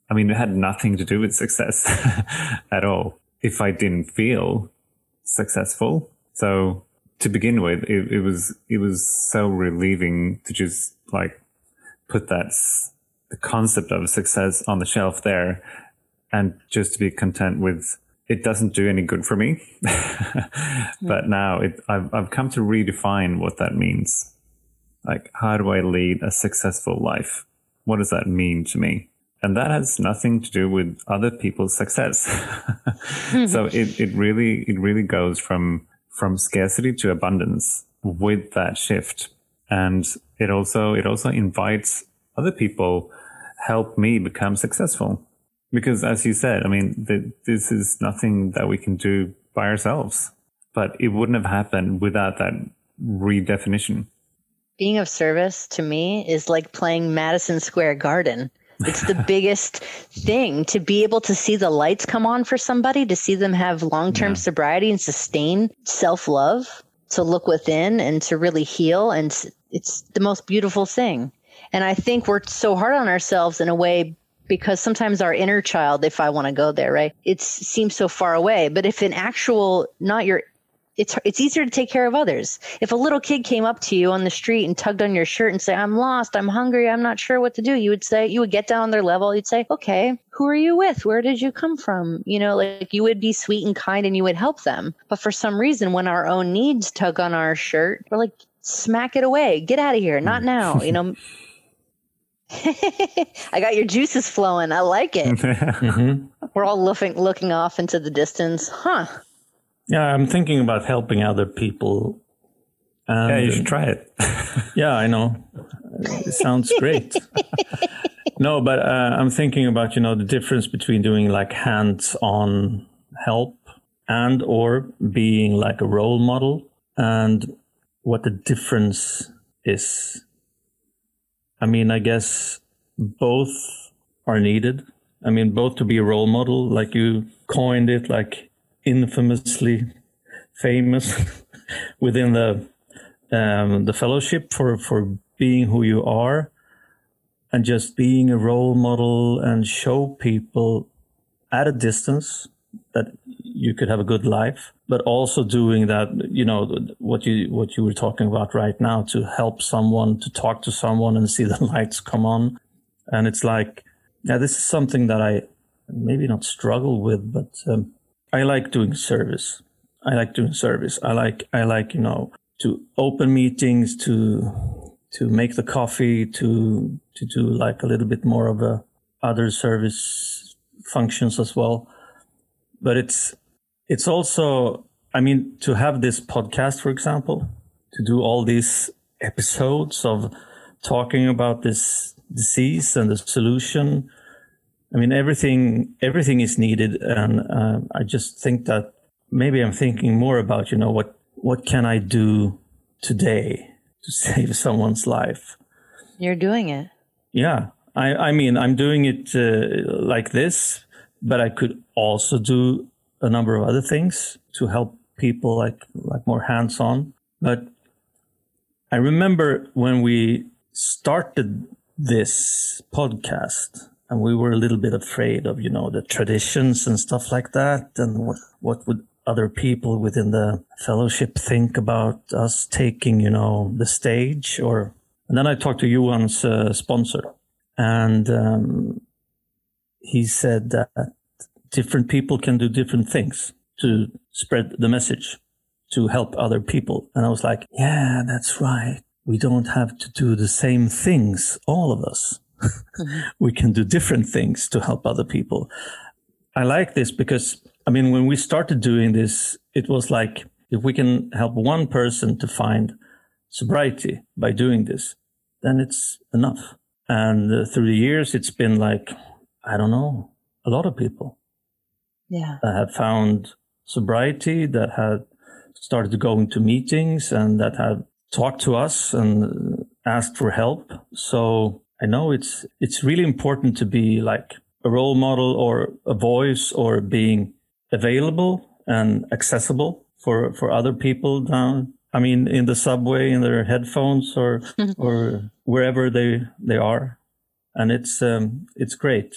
I mean, it had nothing to do with success at all. If I didn't feel successful, so to begin with, it, it was it was so relieving to just like put that the concept of success on the shelf there and just to be content with it doesn't do any good for me. but hmm. now it, I've, I've come to redefine what that means. Like, how do I lead a successful life? What does that mean to me? And that has nothing to do with other people's success. so hmm. it, it really, it really goes from, from scarcity to abundance with that shift. And it also, it also invites other people help me become successful because as you said, I mean, the, this is nothing that we can do by ourselves, but it wouldn't have happened without that redefinition. Being of service to me is like playing Madison Square Garden. It's the biggest thing to be able to see the lights come on for somebody, to see them have long term yeah. sobriety and sustain self love, to look within and to really heal. And it's the most beautiful thing. And I think we're so hard on ourselves in a way because sometimes our inner child, if I want to go there, right, it seems so far away. But if an actual, not your, it's it's easier to take care of others. If a little kid came up to you on the street and tugged on your shirt and say, "I'm lost, I'm hungry, I'm not sure what to do," you would say, you would get down on their level. You'd say, "Okay, who are you with? Where did you come from?" You know, like you would be sweet and kind and you would help them. But for some reason, when our own needs tug on our shirt, we're like, "Smack it away, get out of here, not now." You know. I got your juices flowing. I like it. mm-hmm. We're all looking looking off into the distance, huh? Yeah, I'm thinking about helping other people. And yeah, you should try it. yeah, I know. It sounds great. no, but uh, I'm thinking about you know the difference between doing like hands-on help and or being like a role model, and what the difference is I mean, I guess both are needed. I mean, both to be a role model, like you coined it, like infamously famous within the um, the fellowship for for being who you are, and just being a role model and show people at a distance that you could have a good life, but also doing that, you know, what you, what you were talking about right now to help someone, to talk to someone and see the lights come on. And it's like, yeah, this is something that I maybe not struggle with, but um, I like doing service. I like doing service. I like, I like, you know, to open meetings, to, to make the coffee, to, to do like a little bit more of a other service functions as well. But it's, it's also, I mean, to have this podcast, for example, to do all these episodes of talking about this disease and the solution. I mean, everything, everything is needed. And uh, I just think that maybe I'm thinking more about, you know, what, what can I do today to save someone's life? You're doing it. Yeah. I, I mean, I'm doing it uh, like this, but I could also do a number of other things to help people like, like more hands on. But I remember when we started this podcast and we were a little bit afraid of, you know, the traditions and stuff like that. And what, what would other people within the fellowship think about us taking, you know, the stage or, and then I talked to Johan's uh, sponsor and um, he said that different people can do different things to spread the message to help other people. And I was like, yeah, that's right. We don't have to do the same things, all of us. We can do different things to help other people. I like this because, I mean, when we started doing this, it was like, if we can help one person to find sobriety by doing this, then it's enough. And uh, through the years, it's been like, I don't know, a lot of people. Yeah. That have found sobriety, that had started going to meetings and that have talked to us and asked for help. So I know it's, it's really important to be like a role model or a voice or being available and accessible for, for other people down I mean, in the subway, in their headphones, or or wherever they they are, and it's um, it's great.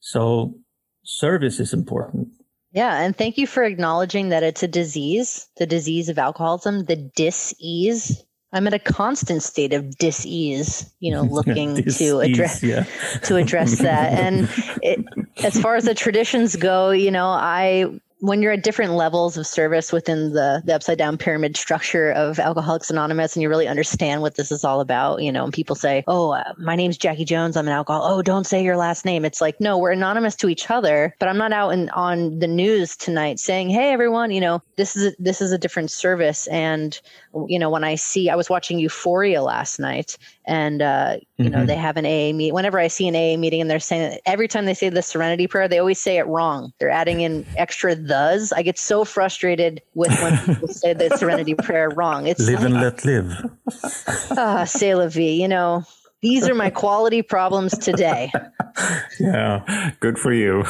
So service is important. Yeah, and thank you for acknowledging that it's a disease, the disease of alcoholism, the dis-ease. I'm in a constant state of dis-ease, you know, looking to address yeah. to address that. And it, as far as the traditions go, you know, I when you're at different levels of service within the, the upside down pyramid structure of Alcoholics Anonymous and you really understand what this is all about, you know, and people say, Oh, uh, my name's Jackie Jones. I'm an alcohol. Oh, don't say your last name. It's like, no, we're anonymous to each other, but I'm not out in, on the news tonight saying, Hey, everyone, you know, this is, a, this is a different service. And, you know, when I see, I was watching Euphoria last night and, uh, you mm-hmm. know, they have an AA meet. Whenever I see an AA meeting and they're saying every time they say the serenity prayer, they always say it wrong. They're adding in extra does. I get so frustrated with when people say the serenity prayer wrong. It's live like, and let live. Ah, say la vie. You know, these are my quality problems today. Yeah, good for you.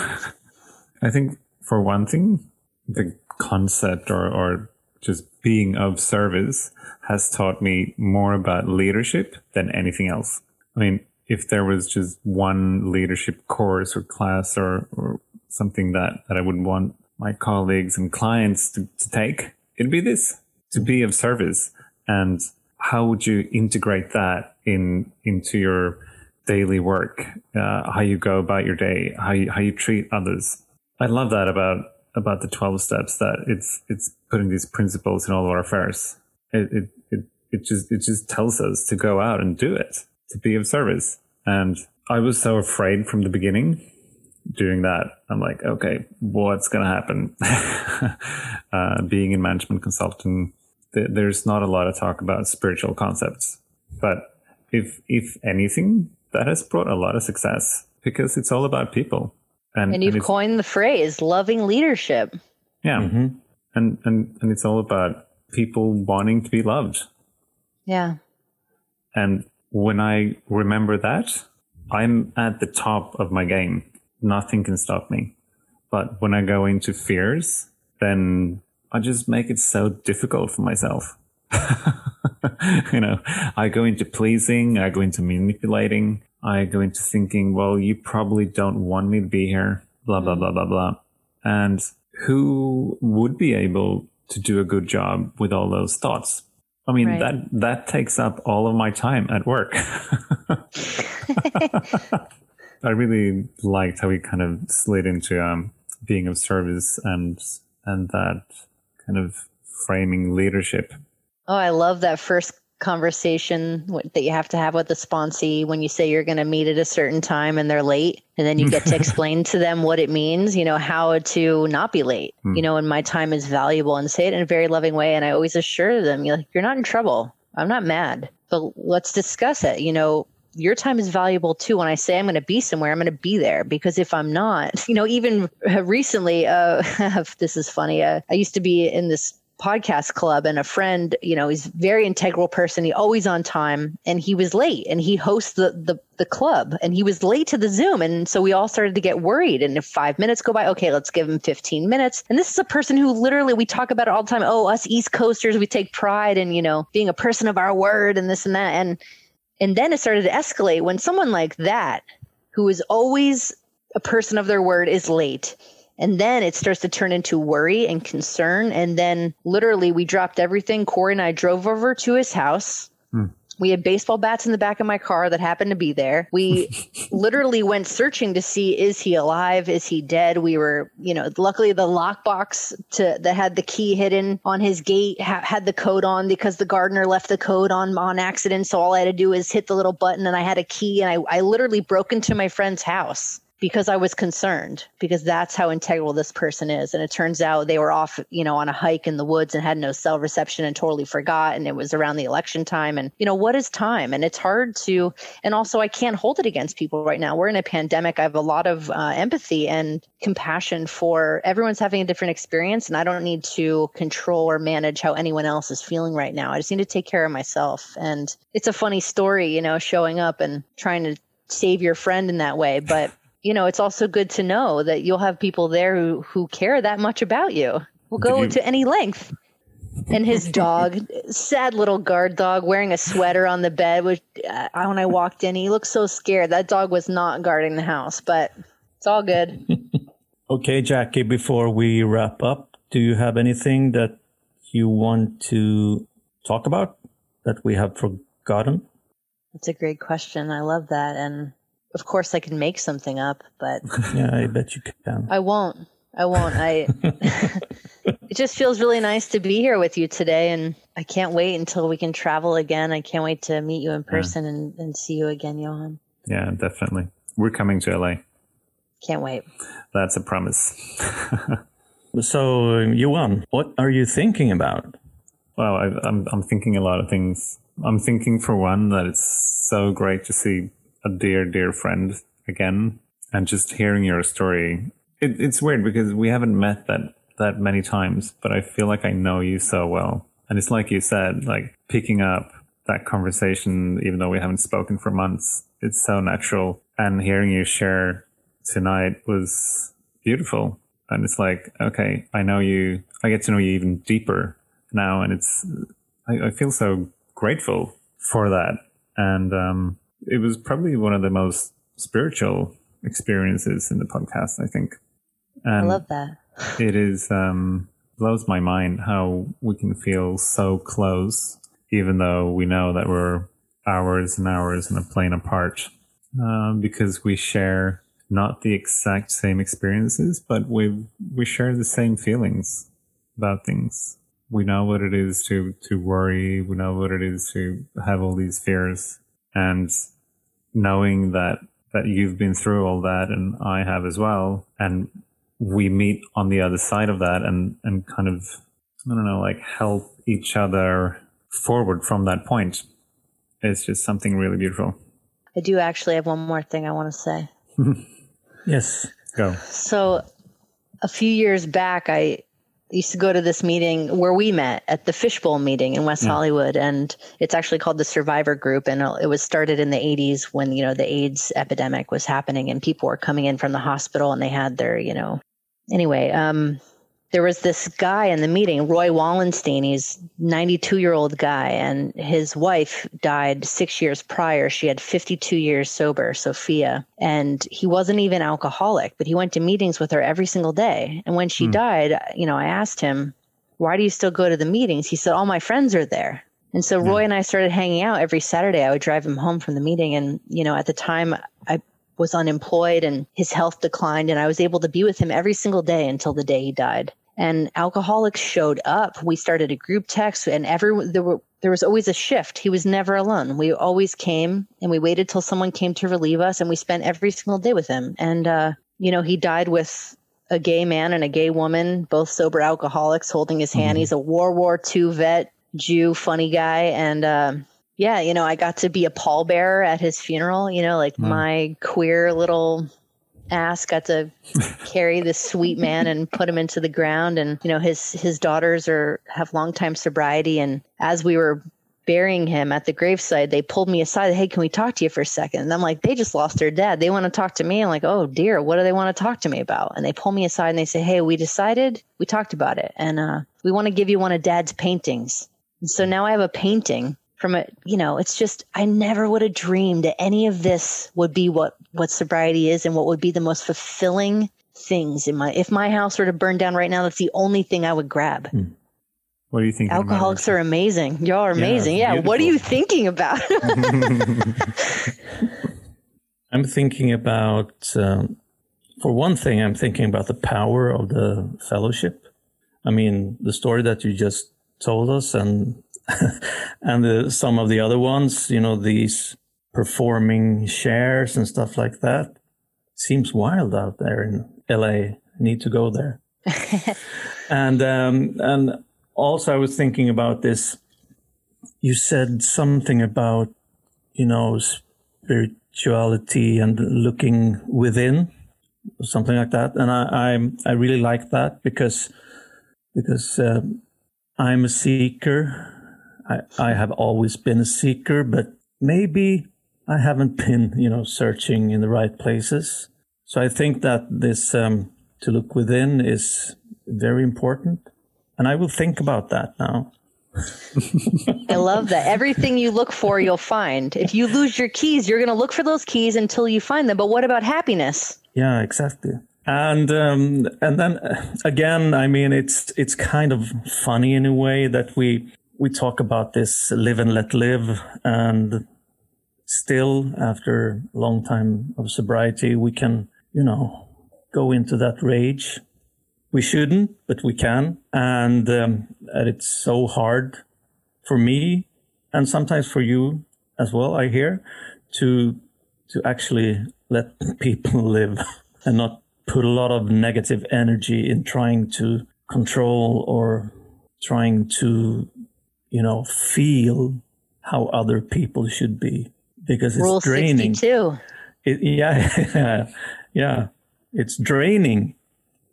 I think for one thing, the concept or, or just being of service has taught me more about leadership than anything else. I mean, if there was just one leadership course or class or, or something that, that I would want my colleagues and clients to, to take, it'd be this to be of service. And how would you integrate that in into your daily work, uh, how you go about your day, how you, how you treat others? I love that about about the twelve steps. That it's it's putting these principles in all of our affairs. It it it, it just it just tells us to go out and do it, to be of service. And I was so afraid from the beginning doing that. I'm like, okay, what's going to happen? uh, being in management consulting, th- there's not a lot of talk about spiritual concepts, but if, if anything, that has brought a lot of success because it's all about people. And, and you've and coined the phrase loving leadership. Yeah. Mm-hmm. And, and, and it's all about people wanting to be loved. Yeah. And when I remember that, I'm at the top of my game nothing can stop me. But when I go into fears, then I just make it so difficult for myself. you know, I go into pleasing, I go into manipulating, I go into thinking, well, you probably don't want me to be here. blah blah blah blah blah. And who would be able to do a good job with all those thoughts? I mean Right. that that takes up all of my time at work. I really liked how we kind of slid into um, being of service and and that kind of framing leadership. Oh, I love that first conversation that you have to have with the sponsee when you say you're going to meet at a certain time and they're late. And then you get to explain to them what it means, you know, how to not be late, you know, and my time is valuable and say it in a very loving way. And I always assure them, you're, like, you're not in trouble. I'm not mad, but let's discuss it. You know, your time is valuable too. When I say I'm going to be somewhere, I'm going to be there because if I'm not, you know, even recently, uh, this is funny. Uh, I used to be in this podcast club and a friend, you know, he's very integral person. He always on time and he was late and he hosts the, the, the club and he was late to the Zoom. And so we all started to get worried. And if five minutes go by, okay, let's give him 15 minutes. And this is a person who literally, we talk about it all the time. Oh, us East Coasters, we take pride in, you know, being a person of our word and this and that. And, and then it started to escalate when someone like that, who is always a person of their word, is late. And then it starts to turn into worry and concern. And then literally, we dropped everything. Corey and I drove over to his house. Hmm. We had baseball bats in the back of my car that happened to be there. We literally went searching to see is he alive? Is he dead? We were, you know, luckily the lockbox to that had the key hidden on his gate ha- had the code on because the gardener left the code on on accident. So all I had to do was hit the little button and I had a key and I, I literally broke into my friend's house because I was concerned because that's how integral this person is. And it turns out they were off, you know, on a hike in the woods and had no cell reception and totally forgot. And it was around the election time. And, you know, what is time? And it's hard to, and also I can't hold it against people right now. We're in a pandemic. I have a lot of uh, empathy and compassion for everyone's having a different experience. And I don't need to control or manage how anyone else is feeling right now. I just need to take care of myself. And it's a funny story, you know, showing up and trying to save your friend in that way. But, you know, it's also good to know that you'll have people there who, who care that much about you. Will go you- to any length. And his dog, sad little guard dog, wearing a sweater on the bed. Which uh, when I walked in, he looked so scared. That dog was not guarding the house, but it's all good. Okay, Jackie, before we wrap up, do you have anything that you want to talk about that we have forgotten? That's a great question. I love that, and of course, I can make something up, but Yeah, I bet you can. I won't. I won't. I. it just feels really nice to be here with you today, and I can't wait until we can travel again. I can't wait to meet you in person and, and see you again, Johan. Yeah, definitely. We're coming to LA. Can't wait. That's a promise. So, Johan, what are you thinking about? Well, I, I'm I'm thinking a lot of things. I'm thinking for one that it's so great to see a dear dear friend again, and just hearing your story. It, it's weird because we haven't met that that many times, but I feel like I know you so well, and it's like you said, like picking up that conversation, even though we haven't spoken for months. It's so natural, and hearing you share tonight was beautiful. And it's like, okay, I know you. I get to know you even deeper now, and it's I, I feel so grateful for that. And um, it was probably one of the most spiritual experiences in the podcast, I think. I love that. it is um, blows my mind how we can feel so close, even though we know that we're hours and hours in a plane apart, um, because we share not the exact same experiences, but we we share the same feelings about things. We know what it is to to worry. We know what it is to have all these fears, and knowing that that you've been through all that and I have as well, and we meet on the other side of that and and kind of I don't know like help each other forward from that point. It's just something really beautiful. I do actually have one more thing I want to say. Yes. Go. So, a few years back, I used to go to this meeting where we met at the Fishbowl meeting in West Hollywood, and it's actually called the Survivor Group, and it was started in the '80s when you know the AIDS epidemic was happening, and people were coming in from the hospital, and they had their you know. Anyway, um, there was this guy in the meeting, Roy Wallenstein. He's 92 year old guy, and his wife died six years prior. She had 52 years sober, Sophia, and he wasn't even alcoholic, but he went to meetings with her every single day. And when she hmm. died, you know, I asked him, "Why do you still go to the meetings?" He said, "All my friends are there." And so Roy hmm. and I started hanging out every Saturday. I would drive him home from the meeting, and you know, at the time, I was unemployed and his health declined and I was able to be with him every single day until the day he died and alcoholics showed up. We started a group text, and every there were there was always a shift. He was never alone. We always came, and we waited till someone came to relieve us, and we spent every single day with him. And uh, you know, he died with a gay man and a gay woman, both sober alcoholics, holding his hand. Mm-hmm. He's a World War II vet, Jew, funny guy, and. Uh, yeah, you know, I got to be a pallbearer at his funeral. You know, like mm. my queer little ass got to carry this sweet man and put him into the ground. And you know his his daughters are have long time sobriety. And as we were burying him at the graveside they pulled me aside. Hey can we talk to you for a second? And i'm like they just lost their dad. They want to talk to me. I'm like oh dear what do they want to talk to me about? And they pull me aside and they say hey we decided we talked about it. And uh, we want to give you one of dad's paintings. And so now i have a painting from a you know it's just i never would have dreamed that any of this would be what what sobriety is and what would be the most fulfilling things in my if my house were to burn down right now that's the only thing i would grab. Hmm. what do you think alcoholics are amazing. Y'all are amazing. Yeah, yeah. what are you thinking about? I'm thinking about um, for one thing i'm thinking about the power of the fellowship. I mean the story that you just told us and and the, some of the other ones, you know, these performing shares and stuff like that. Seems wild out there in LA. need to go there. and um, and also, I was thinking about this. You said something about you know spirituality and looking within, something like that. And I I, I really like that because because uh, I'm a seeker I, I have always been a seeker, but maybe I haven't been, you know, searching in the right places. So I think that this um, to look within is very important, and I will think about that now. I love that. Everything you look for, you'll find. If you lose your keys, you're going to look for those keys until you find them. But what about happiness? Yeah, exactly. And um, and then uh, again, I mean, it's it's kind of funny in a way that we we talk about this live and let live and still after a long time of sobriety we can you know go into that rage. We shouldn't but we can. And, um, it's so hard for me and sometimes for you as well i hear to to actually let people live and not put a lot of negative energy in trying to control or trying to you know, feel how other people should be because it's Rule draining. 62. It, yeah, yeah, it's draining.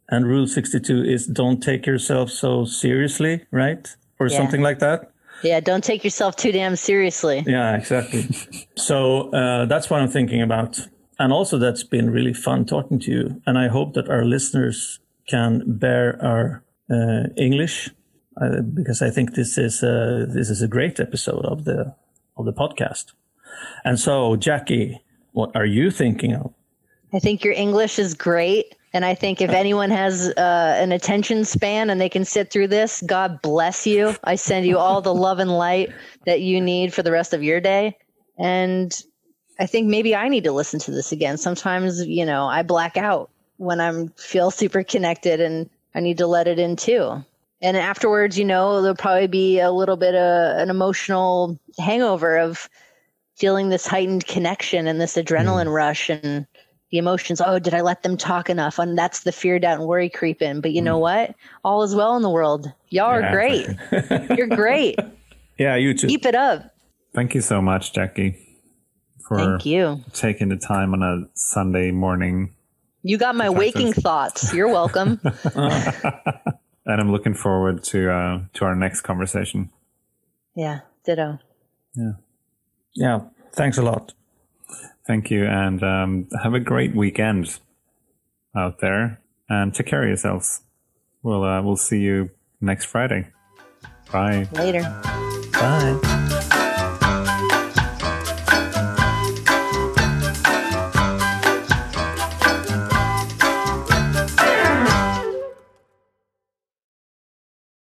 And Rule 62 is don't take yourself so seriously, right? Or yeah. something like that. Yeah, don't take yourself too damn seriously. Yeah, exactly. so uh, that's what I'm thinking about. And also, that's been really fun talking to you. And I hope that our listeners can bear our uh, English uh, because I think this is a, this is a great episode of the of the podcast. And so, Jackie, what are you thinking of? I think your English is great. And I think if anyone has uh, an attention span and they can sit through this, God bless you. I send you all the love and light that you need for the rest of your day. And I think maybe I need to listen to this again. Sometimes, you know, I black out when I'm feel super connected and I need to let it in too and afterwards, you know, there'll probably be a little bit of an emotional hangover of feeling this heightened connection and this adrenaline mm. rush and the emotions. Oh, did I let them talk enough? And that's the fear, doubt, and worry creep in. But you mm. know what? All is well in the world. Y'all are great. You're great. Yeah, you too. Keep it up. Thank you so much, Jackie, for Thank you. taking the time on a Sunday morning. You got my waking thoughts. You're welcome. and I'm looking forward to uh, to our next conversation. Yeah, ditto. Yeah, yeah. Thanks a lot. Thank you, and um, have a great weekend out there, and take care of yourselves. we'll uh, we'll see you next Friday. Bye. Later. Bye.